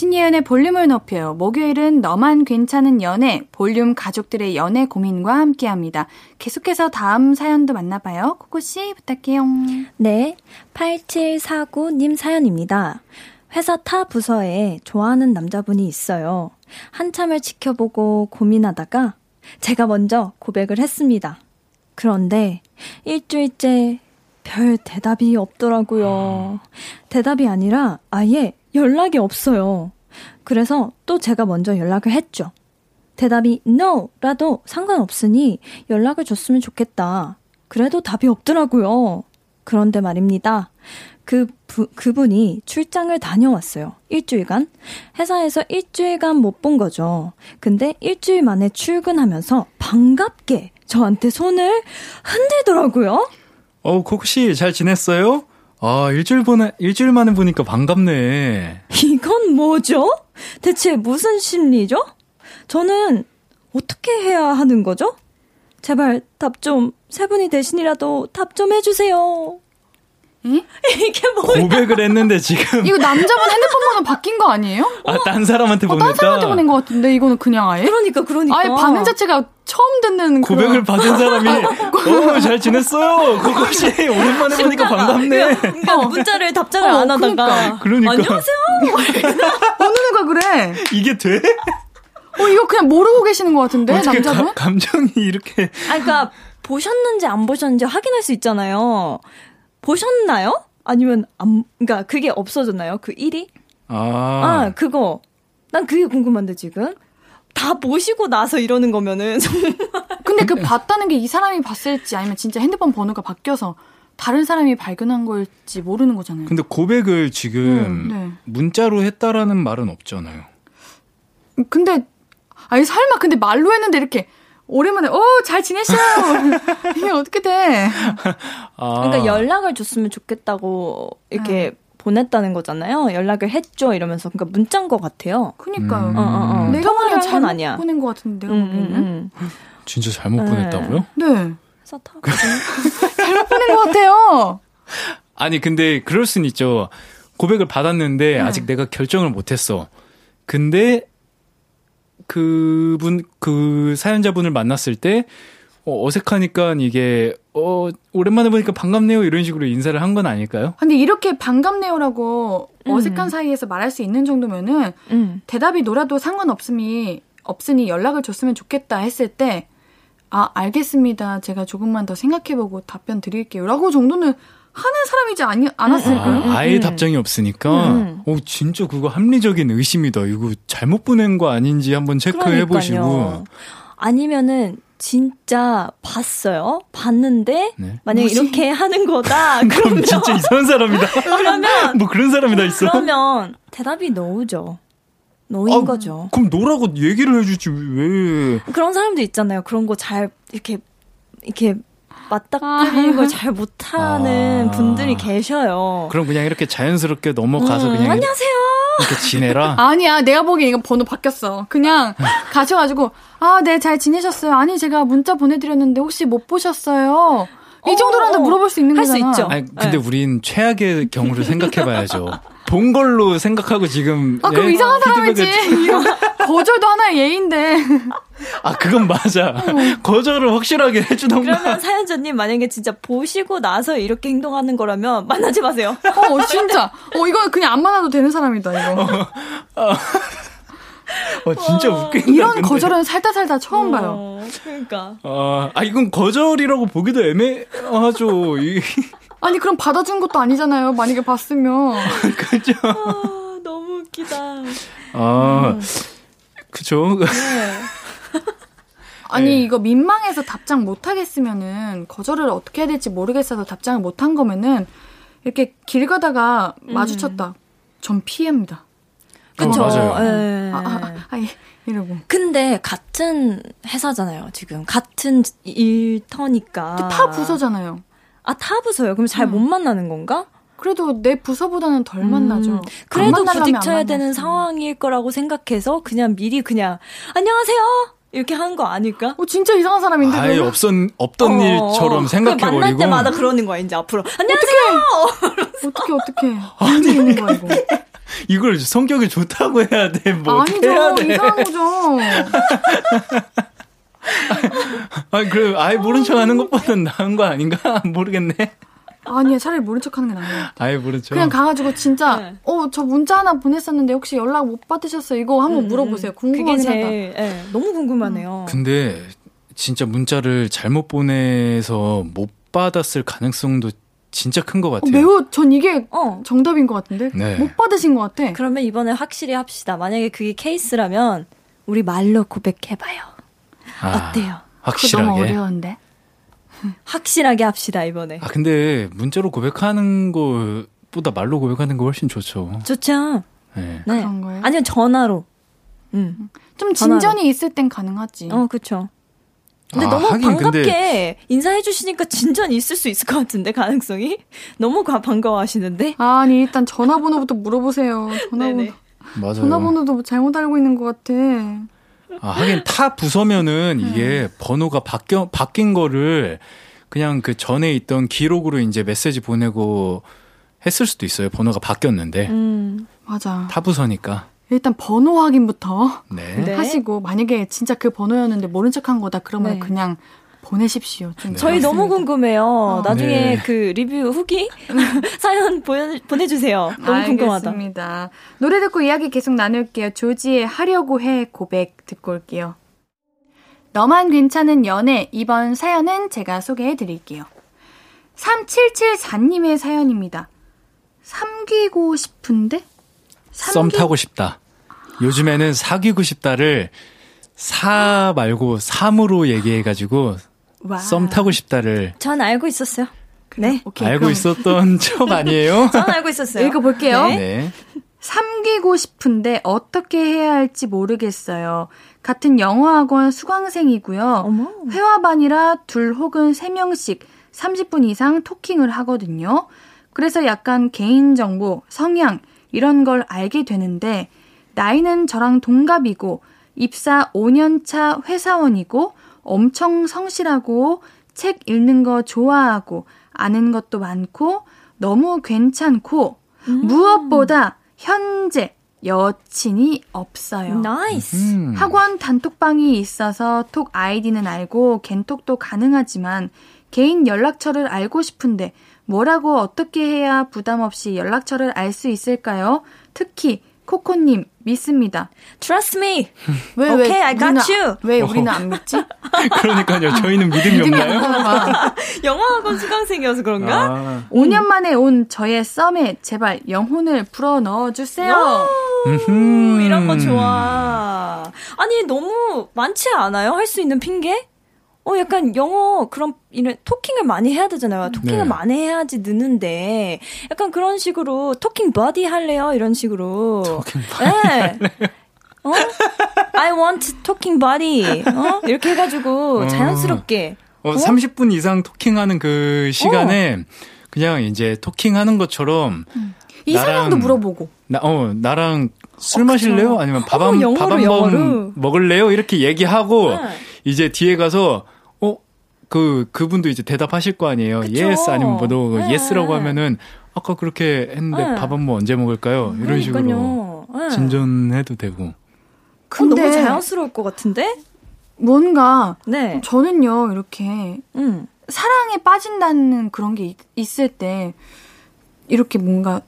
신예은의 볼륨을 높여요. 목요일은 너만 괜찮은 연애, 볼륨 가족들의 연애 고민과 함께 합니다. 계속해서 다음 사연도 만나봐요. 코코씨 부탁해요. 네. 8749님 사연입니다. 회사 타 부서에 좋아하는 남자분이 있어요. 한참을 지켜보고 고민하다가 제가 먼저 고백을 했습니다. 그런데 일주일째 별 대답이 없더라고요. 대답이 아니라 아예 연락이 없어요. 그래서 또 제가 먼저 연락을 했죠. 대답이 no라도 상관없으니 연락을 줬으면 좋겠다. 그래도 답이 없더라고요. 그런데 말입니다. 그, 부, 그분이 출장을 다녀왔어요. 일주일간. 회사에서 일주일간 못 본 거죠. 근데 일주일 만에 출근하면서 반갑게 저한테 손을 흔들더라고요. 어, 코코 씨, 잘 지냈어요? 아, 일주일 보내, 일주일 만에 보니까 반갑네. 이건 뭐죠? 대체 무슨 심리죠? 저는 어떻게 해야 하는 거죠? 제발 답 좀, 세 분이 대신이라도 답 좀 해주세요. 응? 이게 뭐야? 고백을 했는데 지금 이거 남자분 핸드폰 번호 바뀐 거 아니에요? 아, 딴 사람한테 보냈다. 어, 딴 사람한테 보낸 것 같은데 이거는 그냥 아예? 그러니까 그러니까. 아예 반응 자체가 처음 듣는 고백을 그런... 받은 사람이 어, 잘 지냈어요. 그것이 오랜만에 보니까 반갑네. 그러니까 문자를 답장을 어, 안 하다가 그러니까. 그러니까. 안녕하세요. 어느 누가 그래? 이게 돼? 어 이거 그냥 모르고 계시는 것 같은데 남자분? 가, 감정이 이렇게. 아 그러니까 보셨는지 안 보셨는지 확인할 수 있잖아요. 보셨나요? 아니면 안, 그러니까 그게 없어졌나요? 그 1위? 아. 아, 그거. 난 그게 궁금한데 지금. 다 보시고 나서 이러는 거면은 정말. 근데 그 봤다는 게 이 사람이 봤을지 아니면 진짜 핸드폰 번호가 바뀌어서 다른 사람이 발견한 걸지 모르는 거잖아요. 근데 고백을 지금 음, 네. 문자로 했다라는 말은 없잖아요. 근데 아니 설마 근데 말로 했는데 이렇게 오랜만에 어잘 지내셔 이게 어떻게 돼? 아. 그러니까 연락을 줬으면 좋겠다고 이렇게 음. 보냈다는 거잖아요. 연락을 했죠 이러면서 그러니까 문자인 것 같아요. 그니까요. 음. 어, 어, 어. 내가 한건 잘못 아니야. 보낸 것 같은데 내가 음. 음, 음. 진짜 잘못 네. 보냈다고요? 네. 그래서 다 잘못 보낸 것 같아요. 아니 근데 그럴 순 있죠. 고백을 받았는데 네. 아직 내가 결정을 못했어. 근데 그분 그 사연자분을 만났을 때 어, 어색하니까 이게 어 오랜만에 보니까 반갑네요 이런 식으로 인사를 한 건 아닐까요? 근데 이렇게 반갑네요라고 음. 어색한 사이에서 말할 수 있는 정도면은 음. 대답이 노라도 상관없음이 없으니 연락을 줬으면 좋겠다 했을 때 아, 알겠습니다. 제가 조금만 더 생각해보고 답변 드릴게요. 라고 정도는 하는 사람이지 아니, 않았을까요? 아, 아예 음. 답장이 없으니까 음. 어 진짜 그거 합리적인 의심이다. 이거 잘못 보낸 거 아닌지 한번 체크해 보시고. 아니면은 진짜 봤어요. 봤는데 네. 만약에 뭐지? 이렇게 하는 거다. 그럼 진짜 이상한 사람이다. 그러면 뭐 그런 사람이 다 있어. 그러면 대답이 노죠. no인 아, 거죠. 그럼 no라고 얘기를 해주지 왜? 그런 사람도 있잖아요. 그런 거 잘 이렇게 이렇게 맞닥뜨리는 걸 잘 못하는 아. 분들이 계셔요. 그럼 그냥 이렇게 자연스럽게 넘어가서 음, 그냥 안녕하세요. 이렇게 지내라. 아니야, 내가 보기엔 이거 번호 바뀌었어. 그냥 가셔가지고, 아, 네, 잘 지내셨어요. 아니, 제가 문자 보내드렸는데 혹시 못 보셨어요? 이 어, 정도라도 어. 물어볼 수 있는 할수 거잖아. 있죠. 아니, 근데 네. 우린 최악의 경우를 생각해봐야죠. 본 걸로 생각하고 지금. 아, 그럼 예, 이상한 사람이지. 거절도 하나의 예인데. 아, 그건 맞아. 거절을 확실하게 해주던가. 그러면 사연자님 만약에 진짜 보시고 나서 이렇게 행동하는 거라면 만나지 마세요. 어, 진짜. 어, 이거 그냥 안 만나도 되는 사람이다, 이거. 어, 진짜 웃긴다. 이런 근데. 거절은 살다 살다 처음 봐요. 어, 그러니까. 아, 아, 이건 거절이라고 보기도 애매하죠. 이- 아니, 그럼 받아준 것도 아니잖아요. 만약에 봤으면. 그죠? 아, 너무 웃기다. 아, 그죠? 아니, 네. 이거 민망해서 답장 못 하겠으면은, 거절을 어떻게 해야 될지 모르겠어서 답장을 못 한 거면은, 이렇게 길 가다가 마주쳤다. 전 피해입니다. 그쵸. 어, 맞아요. 예. 아, 아, 아, 아, 예, 이러고. 근데 같은 회사잖아요, 지금. 같은 일터니까. 근데 다 부서잖아요. 아, 타 부서요? 그럼 잘못 만나는 건가? 그래도 내 부서보다는 덜 만나죠. 안 음, 그래도 만나려면 안 부딪혀야 되는. 상황일 거라고 생각해서 그냥 미리 그냥 안녕하세요 이렇게 한 거 아닐까? 어, 진짜 이상한 사람인데. 아예 그러면? 없었, 없던 어, 일처럼 어. 생각해버리고. 만날 때마다 그러는 거야 이제 앞으로 안녕하세요. 어떻게, 어떻게. 문제 있는 거야, 이거. 이걸 성격이 좋다고 해야 돼. 뭐 어떻게 해야 아니죠. 돼. 이상한 거죠. 아니, 그래, 아예 모른 척 하는 것보단 나은 거 아닌가? 모르겠네. 아니야, 차라리 모른 척 하는 게 나아요. 아예 모른 척. 그냥 가가지고 진짜, 네. 어, 저 문자 하나 보냈었는데 혹시 연락 못 받으셨어요? 이거 한번 물어보세요. 그게 궁금하긴 하다. 제일 예, 너무 궁금하네요. 근데 진짜 문자를 잘못 보내서 못 받았을 가능성도 진짜 큰것 어, 같아요. 매우, 전 이게 어 정답인 것 같은데? 네. 못 받으신 것 같아. 그러면 이번에 확실히 합시다. 만약에 그게 케이스라면 우리 말로 고백해봐요. 아, 어때요? 확실하게. 너무 어려운데. 확실하게 합시다 이번에. 아 근데 문자로 고백하는 거보다 말로 고백하는 거 훨씬 좋죠. 좋죠. 네. 네. 그런 거예요? 아니면 전화로. 음. 좀 전화로. 진전이 있을 땐 가능하지. 어, 그쵸. 근데 아, 너무 반갑게 근데- 인사해 주시니까 진전이 있을 수 있을 것 같은데 가능성이 너무 가- 반가워하시는데 아니, 일단 전화번호부터 물어보세요. 전화번호. 맞아요. 전화번호도 잘못 알고 있는 것 같아. 아, 하긴 타 부서면은 이게 번호가 바뀌어 바뀐 거를 그냥 그 전에 있던 기록으로 이제 메시지 보내고 했을 수도 있어요. 번호가 바뀌었는데 음. 맞아. 타 부서니까. 일단 번호 확인부터 네. 네. 하시고 만약에 진짜 그 번호였는데 모른 척한 거다 그러면 네. 그냥 보내십시오. 좀 저희 너무. 궁금해요. 나중에 네. 그 리뷰 후기 사연 보내, 보내주세요. 너무 궁금하다. 알겠습니다. 노래 듣고 이야기 계속 나눌게요. 조지의 하려고 해 고백 듣고 올게요. 너만 괜찮은 연애 이번 사연은 제가 소개해 드릴게요. 3774님의 사연입니다. 삼귀고 싶은데? 썸 삼귀- 타고 싶다. 요즘에는 사귀고 싶다를 사 말고 삼으로 얘기해가지고 와. 썸 타고 싶다를 전 알고 있었어요. 네. 오케이, 알고 그럼 있었던 척 아니에요? 전 알고 있었어요. 읽어볼게요. 네. 네. 삼기고 싶은데 어떻게 해야 할지 모르겠어요. 같은 영어학원 수강생이고요. 어머. 회화반이라 둘 혹은 세 명씩 30분 이상 토킹을 하거든요. 그래서 약간 개인정보, 성향, 이런 걸 알게 되는데, 나이는 저랑 동갑이고, 입사 5년차 회사원이고, 엄청 성실하고, 책 읽는 거 좋아하고, 아는 것도 많고, 너무 괜찮고, 음. 무엇보다 현재 여친이 없어요. Nice. 음. 학원 단톡방이 있어서 톡 아이디는 알고 갠톡도 가능하지만 개인 연락처를 알고 싶은데 뭐라고 어떻게 해야 부담 없이 연락처를 알 수 있을까요? 특히 코코님 믿습니다. Trust me. 왜, okay, 왜, I got 우리는, you. 왜 우리는 안 믿지? 그러니까요. 저희는 믿음이 없나요? 영어학원 수강생이어서 그런가? 아. 5년 만에 온 저의 썸에 제발 영혼을 불어 넣어 주세요. 음, 이런 거 좋아. 아니, 너무 많지 않아요? 할 수 있는 핑계? 어, 약간 영어 그런 이런 토킹을 많이 해야 되잖아요. 토킹을 네. 많이 해야지 느는데 약간 그런 식으로 토킹 버디 할래요? 이런 식으로. 토킹. 네. 어? I want talking body. 어? 이렇게 해가지고 어. 자연스럽게. 어, 어? 30분 이상 토킹하는 그 시간에 어. 그냥 이제 토킹하는 것처럼 음. 이상형도 물어보고. 나, 어, 나랑 술 어, 마실래요? 아니면 밥 한, 밥한 번 먹을래요? 이렇게 얘기하고, 네. 이제 뒤에 가서, 어, 그, 그분도 이제 대답하실 거 아니에요. 그쵸? yes, 아니면 뭐도, 네. yes라고 하면은, 아까 그렇게 했는데 네. 밥한 번 언제 먹을까요? 이런 식으로. 네. 진전해도 되고. 근데 너무 자연스러울 것 같은데? 뭔가, 네. 저는요, 이렇게, 음. 사랑에 빠진다는 그런 게 있, 을때 이렇게 뭔가,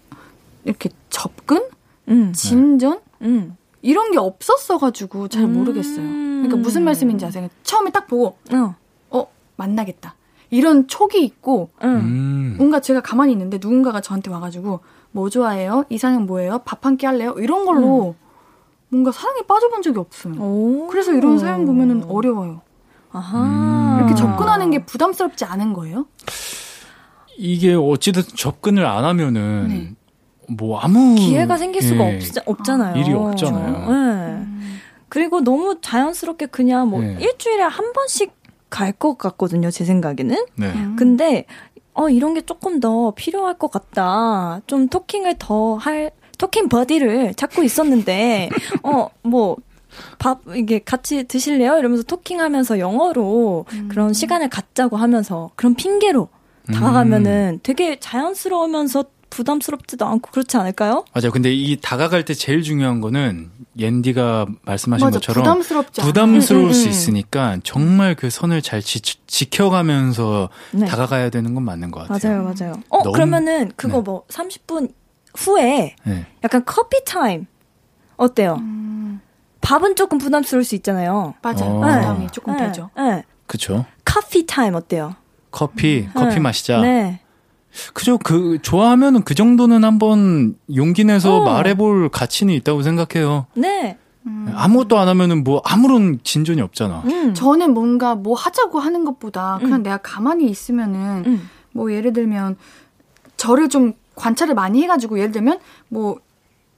이렇게 접근? 음. 진전? 음. 이런 게 없었어가지고 잘 음. 모르겠어요. 그러니까 무슨 말씀인지 아세요? 처음에 딱 보고 어, 어 만나겠다. 이런 촉이 있고 음. 뭔가 제가 가만히 있는데 누군가가 저한테 와가지고 뭐 좋아해요? 이상형 뭐예요? 밥 한 끼 할래요? 이런 걸로 음. 뭔가 사랑에 빠져본 적이 없어요. 오. 그래서 이런 사연 보면은 어려워요. 아하. 이렇게 접근하는 게 부담스럽지 않은 거예요? 이게 어찌됐든 접근을 안 하면은 네. 뭐 아무 기회가 생길 수가 예, 없, 잖아요 일이 없잖아요. 네. 그리고 너무 자연스럽게 그냥 뭐 네. 일주일에 한 번씩 갈 것 같거든요, 제 생각에는. 네. 음. 근데 어 이런 게 조금 더 필요할 것 같다. 좀 토킹을 더 할 토킹 버디를 찾고 있었는데 어뭐 밥 이게 같이 드실래요? 이러면서 토킹하면서 영어로 음. 그런 시간을 갖자고 하면서 그런 핑계로 다가가면은 음. 되게 자연스러우면서 부담스럽지도 않고 그렇지 않을까요? 맞아요. 근데 이 다가갈 때 제일 중요한 거는 옌디가 말씀하신 맞아, 것처럼 부담스럽지 부담스러울 음, 음, 수 음. 있으니까 정말 그 선을 잘 지, 켜가면서 네. 다가가야 되는 건 맞는 것 같아요. 맞아요, 맞아요. 어 너무, 그러면은 그거 네. 뭐 30분 후에 네. 약간 커피 타임 어때요? 음. 밥은 조금 부담스러울 수 있잖아요. 맞아요. 어. 부담이 조금 네. 되죠. 네. 그렇죠. 커피 타임 어때요? 커피, 커피 마시자. 네. 그죠. 그, 좋아하면은 그 정도는 한번 용기 내서 어. 말해볼 가치는 있다고 생각해요. 네. 음. 아무것도 안 하면은 뭐 아무런 진전이 없잖아. 음. 저는 뭔가 뭐 하자고 하는 것보다 그냥 음. 내가 가만히 있으면은 음. 뭐 예를 들면 저를 좀 관찰을 많이 해가지고 예를 들면 뭐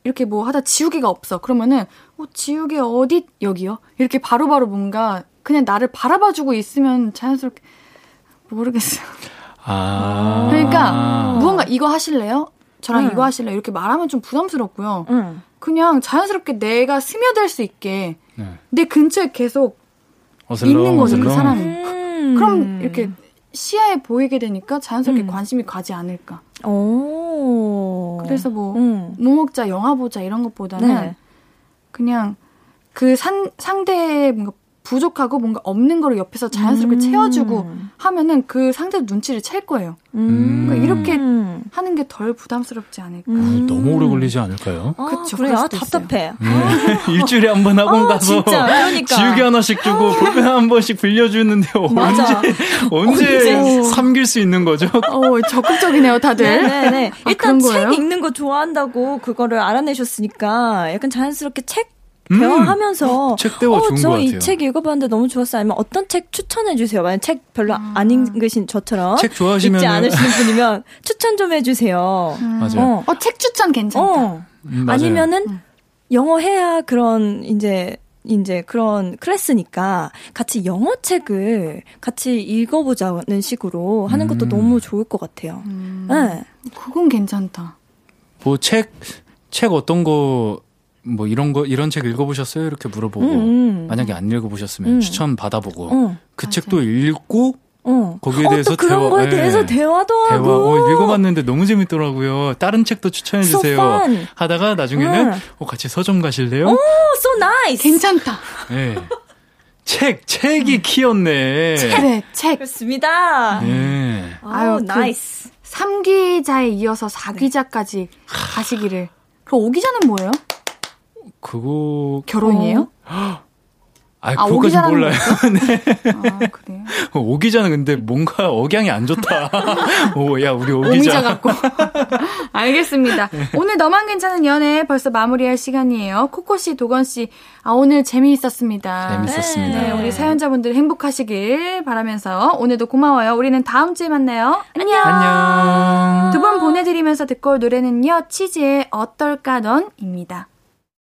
이렇게 뭐 하다 지우개가 없어. 그러면은 어, 지우개 어디 여기요? 이렇게 바로바로 바로 뭔가 그냥 나를 바라봐주고 있으면 자연스럽게 모르겠어요. 아. 그러니까 무언가 이거 하실래요? 저랑 응. 이거 하실래요? 이렇게 말하면 좀 부담스럽고요. 응. 그냥 자연스럽게 내가 스며들 수 있게 네. 내 근처에 계속 어슬렁, 있는 거죠, 어슬렁. 그 사람이. 음. 그럼 이렇게 시야에 보이게 되니까 자연스럽게 음. 관심이 가지 않을까. 오. 그래서 뭐, 음. 뭐 먹자, 영화 보자 이런 것보다는 네. 그냥 그 산, 상대의 뭔가 부족하고 뭔가 없는 거를 옆에서 자연스럽게 음. 채워주고 하면은 그 상대 눈치를 챌 거예요. 음. 그러니까 이렇게 하는 게 덜 부담스럽지 않을까. 음. 너무 오래 걸리지 않을까요? 아, 그렇죠. 그래, 아, 답답해. 네. 일주일에 한 번 학원 아, 가서 진짜, 그러니까. 지우개 하나씩 주고 볼펜 한 번씩 빌려주는데 언제 언제, 언제 삼길 수 있는 거죠? 어, 적극적이네요, 다들. 네네. 네. 아, 일단 책 읽는 거 좋아한다고 그거를 알아내셨으니까 약간 자연스럽게 책 음. 대화하면서 음, 책 대화 어, 좋은 저이 책 읽어봤는데 너무 좋았어요. 아니면 어떤 책 추천해 주세요. 만약 책 별로 음. 안 읽으신 저처럼 책 좋아하시면 읽지 않으시는 분이면 추천 좀 해주세요. 음. 맞아요. 어, 어, 책 추천 괜찮다. 어. 음, 아니면은 음. 영어 해야 그런 이제 이제 그런 클래스니까 같이 영어 책을 같이 읽어보자는 식으로 하는 것도 음. 너무 좋을 것 같아요. 음. 네. 그건 괜찮다. 뭐 책, 책 어떤 거, 뭐 이런 거, 이런 책 읽어보셨어요? 이렇게 물어보고. 음, 음. 만약에 안 읽어보셨으면 음. 추천 받아보고. 어, 그 맞아요. 책도 읽고 어. 거기에 대해서 어, 그런 대화, 거에 대해서 네. 대화도 대화. 하고. 어, 읽어봤는데 너무 재밌더라고요. 다른 책도 추천해 주세요. So 하다가 나중에는 응. 어, 같이 서점 가실래요? 오, so nice. 괜찮다. 네. 책, 책이 key였네. 책, 네, 책. 그렇습니다. 네. 아유, nice. 그 3귀자에 이어서 4귀자까지 네. 가시기를. 그럼 5귀자는 뭐예요? 그거 결혼이에요? 어. 아, 아 그거까지 몰라요. 네. 아, 그래요? 오귀자는 근데 뭔가 억양이 안 좋다. 오, 야, 우리 오기자. 오기자 같고. 알겠습니다. 네. 오늘 너만 괜찮은 연애 벌써 마무리할 시간이에요. 코코 씨, 도건 씨, 아, 오늘 재미있었습니다. 재밌었습니다. 네, 우리 사연자분들 행복하시길 바라면서 오늘도 고마워요. 우리는 다음 주에 만나요. 안녕. 안녕. 두 분 보내드리면서 듣고 올 노래는요, 치즈의 어떨까 넌입니다.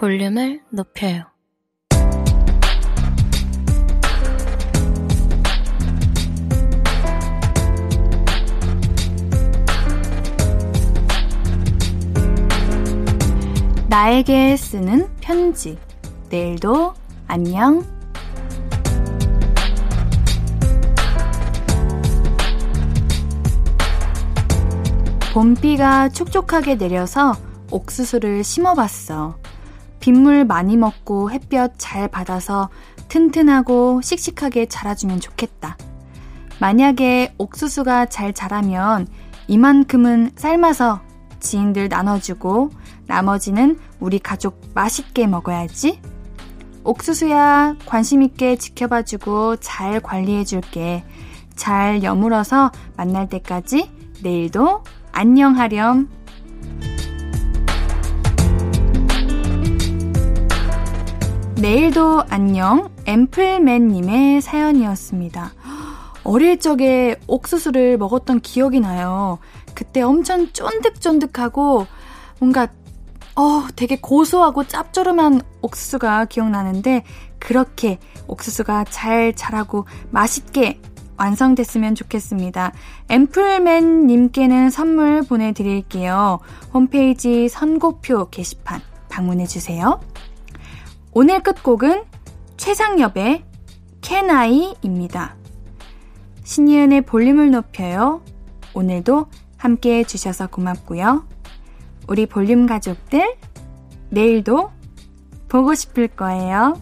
볼륨을 높여요. 나에게 쓰는 편지. 내일도 안녕. 봄비가 촉촉하게 내려서 옥수수를 심어봤어. 빗물 많이 먹고 햇볕 잘 받아서 튼튼하고 씩씩하게 자라주면 좋겠다. 만약에 옥수수가 잘 자라면 이만큼은 삶아서 지인들 나눠주고 나머지는 우리 가족 맛있게 먹어야지. 옥수수야 관심있게 지켜봐주고 잘 관리해줄게. 잘 여물어서 만날 때까지 내일도 안녕하렴. 내일도 안녕 앰플맨님의 사연이었습니다. 어릴 적에 옥수수를 먹었던 기억이 나요. 그때 엄청 쫀득쫀득하고 뭔가 어 되게 고소하고 짭조름한 옥수수가 기억나는데 그렇게 옥수수가 잘 자라고 맛있게 완성됐으면 좋겠습니다. 앰플맨님께는 선물 보내드릴게요. 홈페이지 선곡표 게시판 방문해주세요. 오늘 끝곡은 최상엽의 캐나이입니다. 신이은의 볼륨을 높여요. 오늘도 함께 해주셔서 고맙고요. 우리 볼륨 가족들, 내일도 보고 싶을 거예요.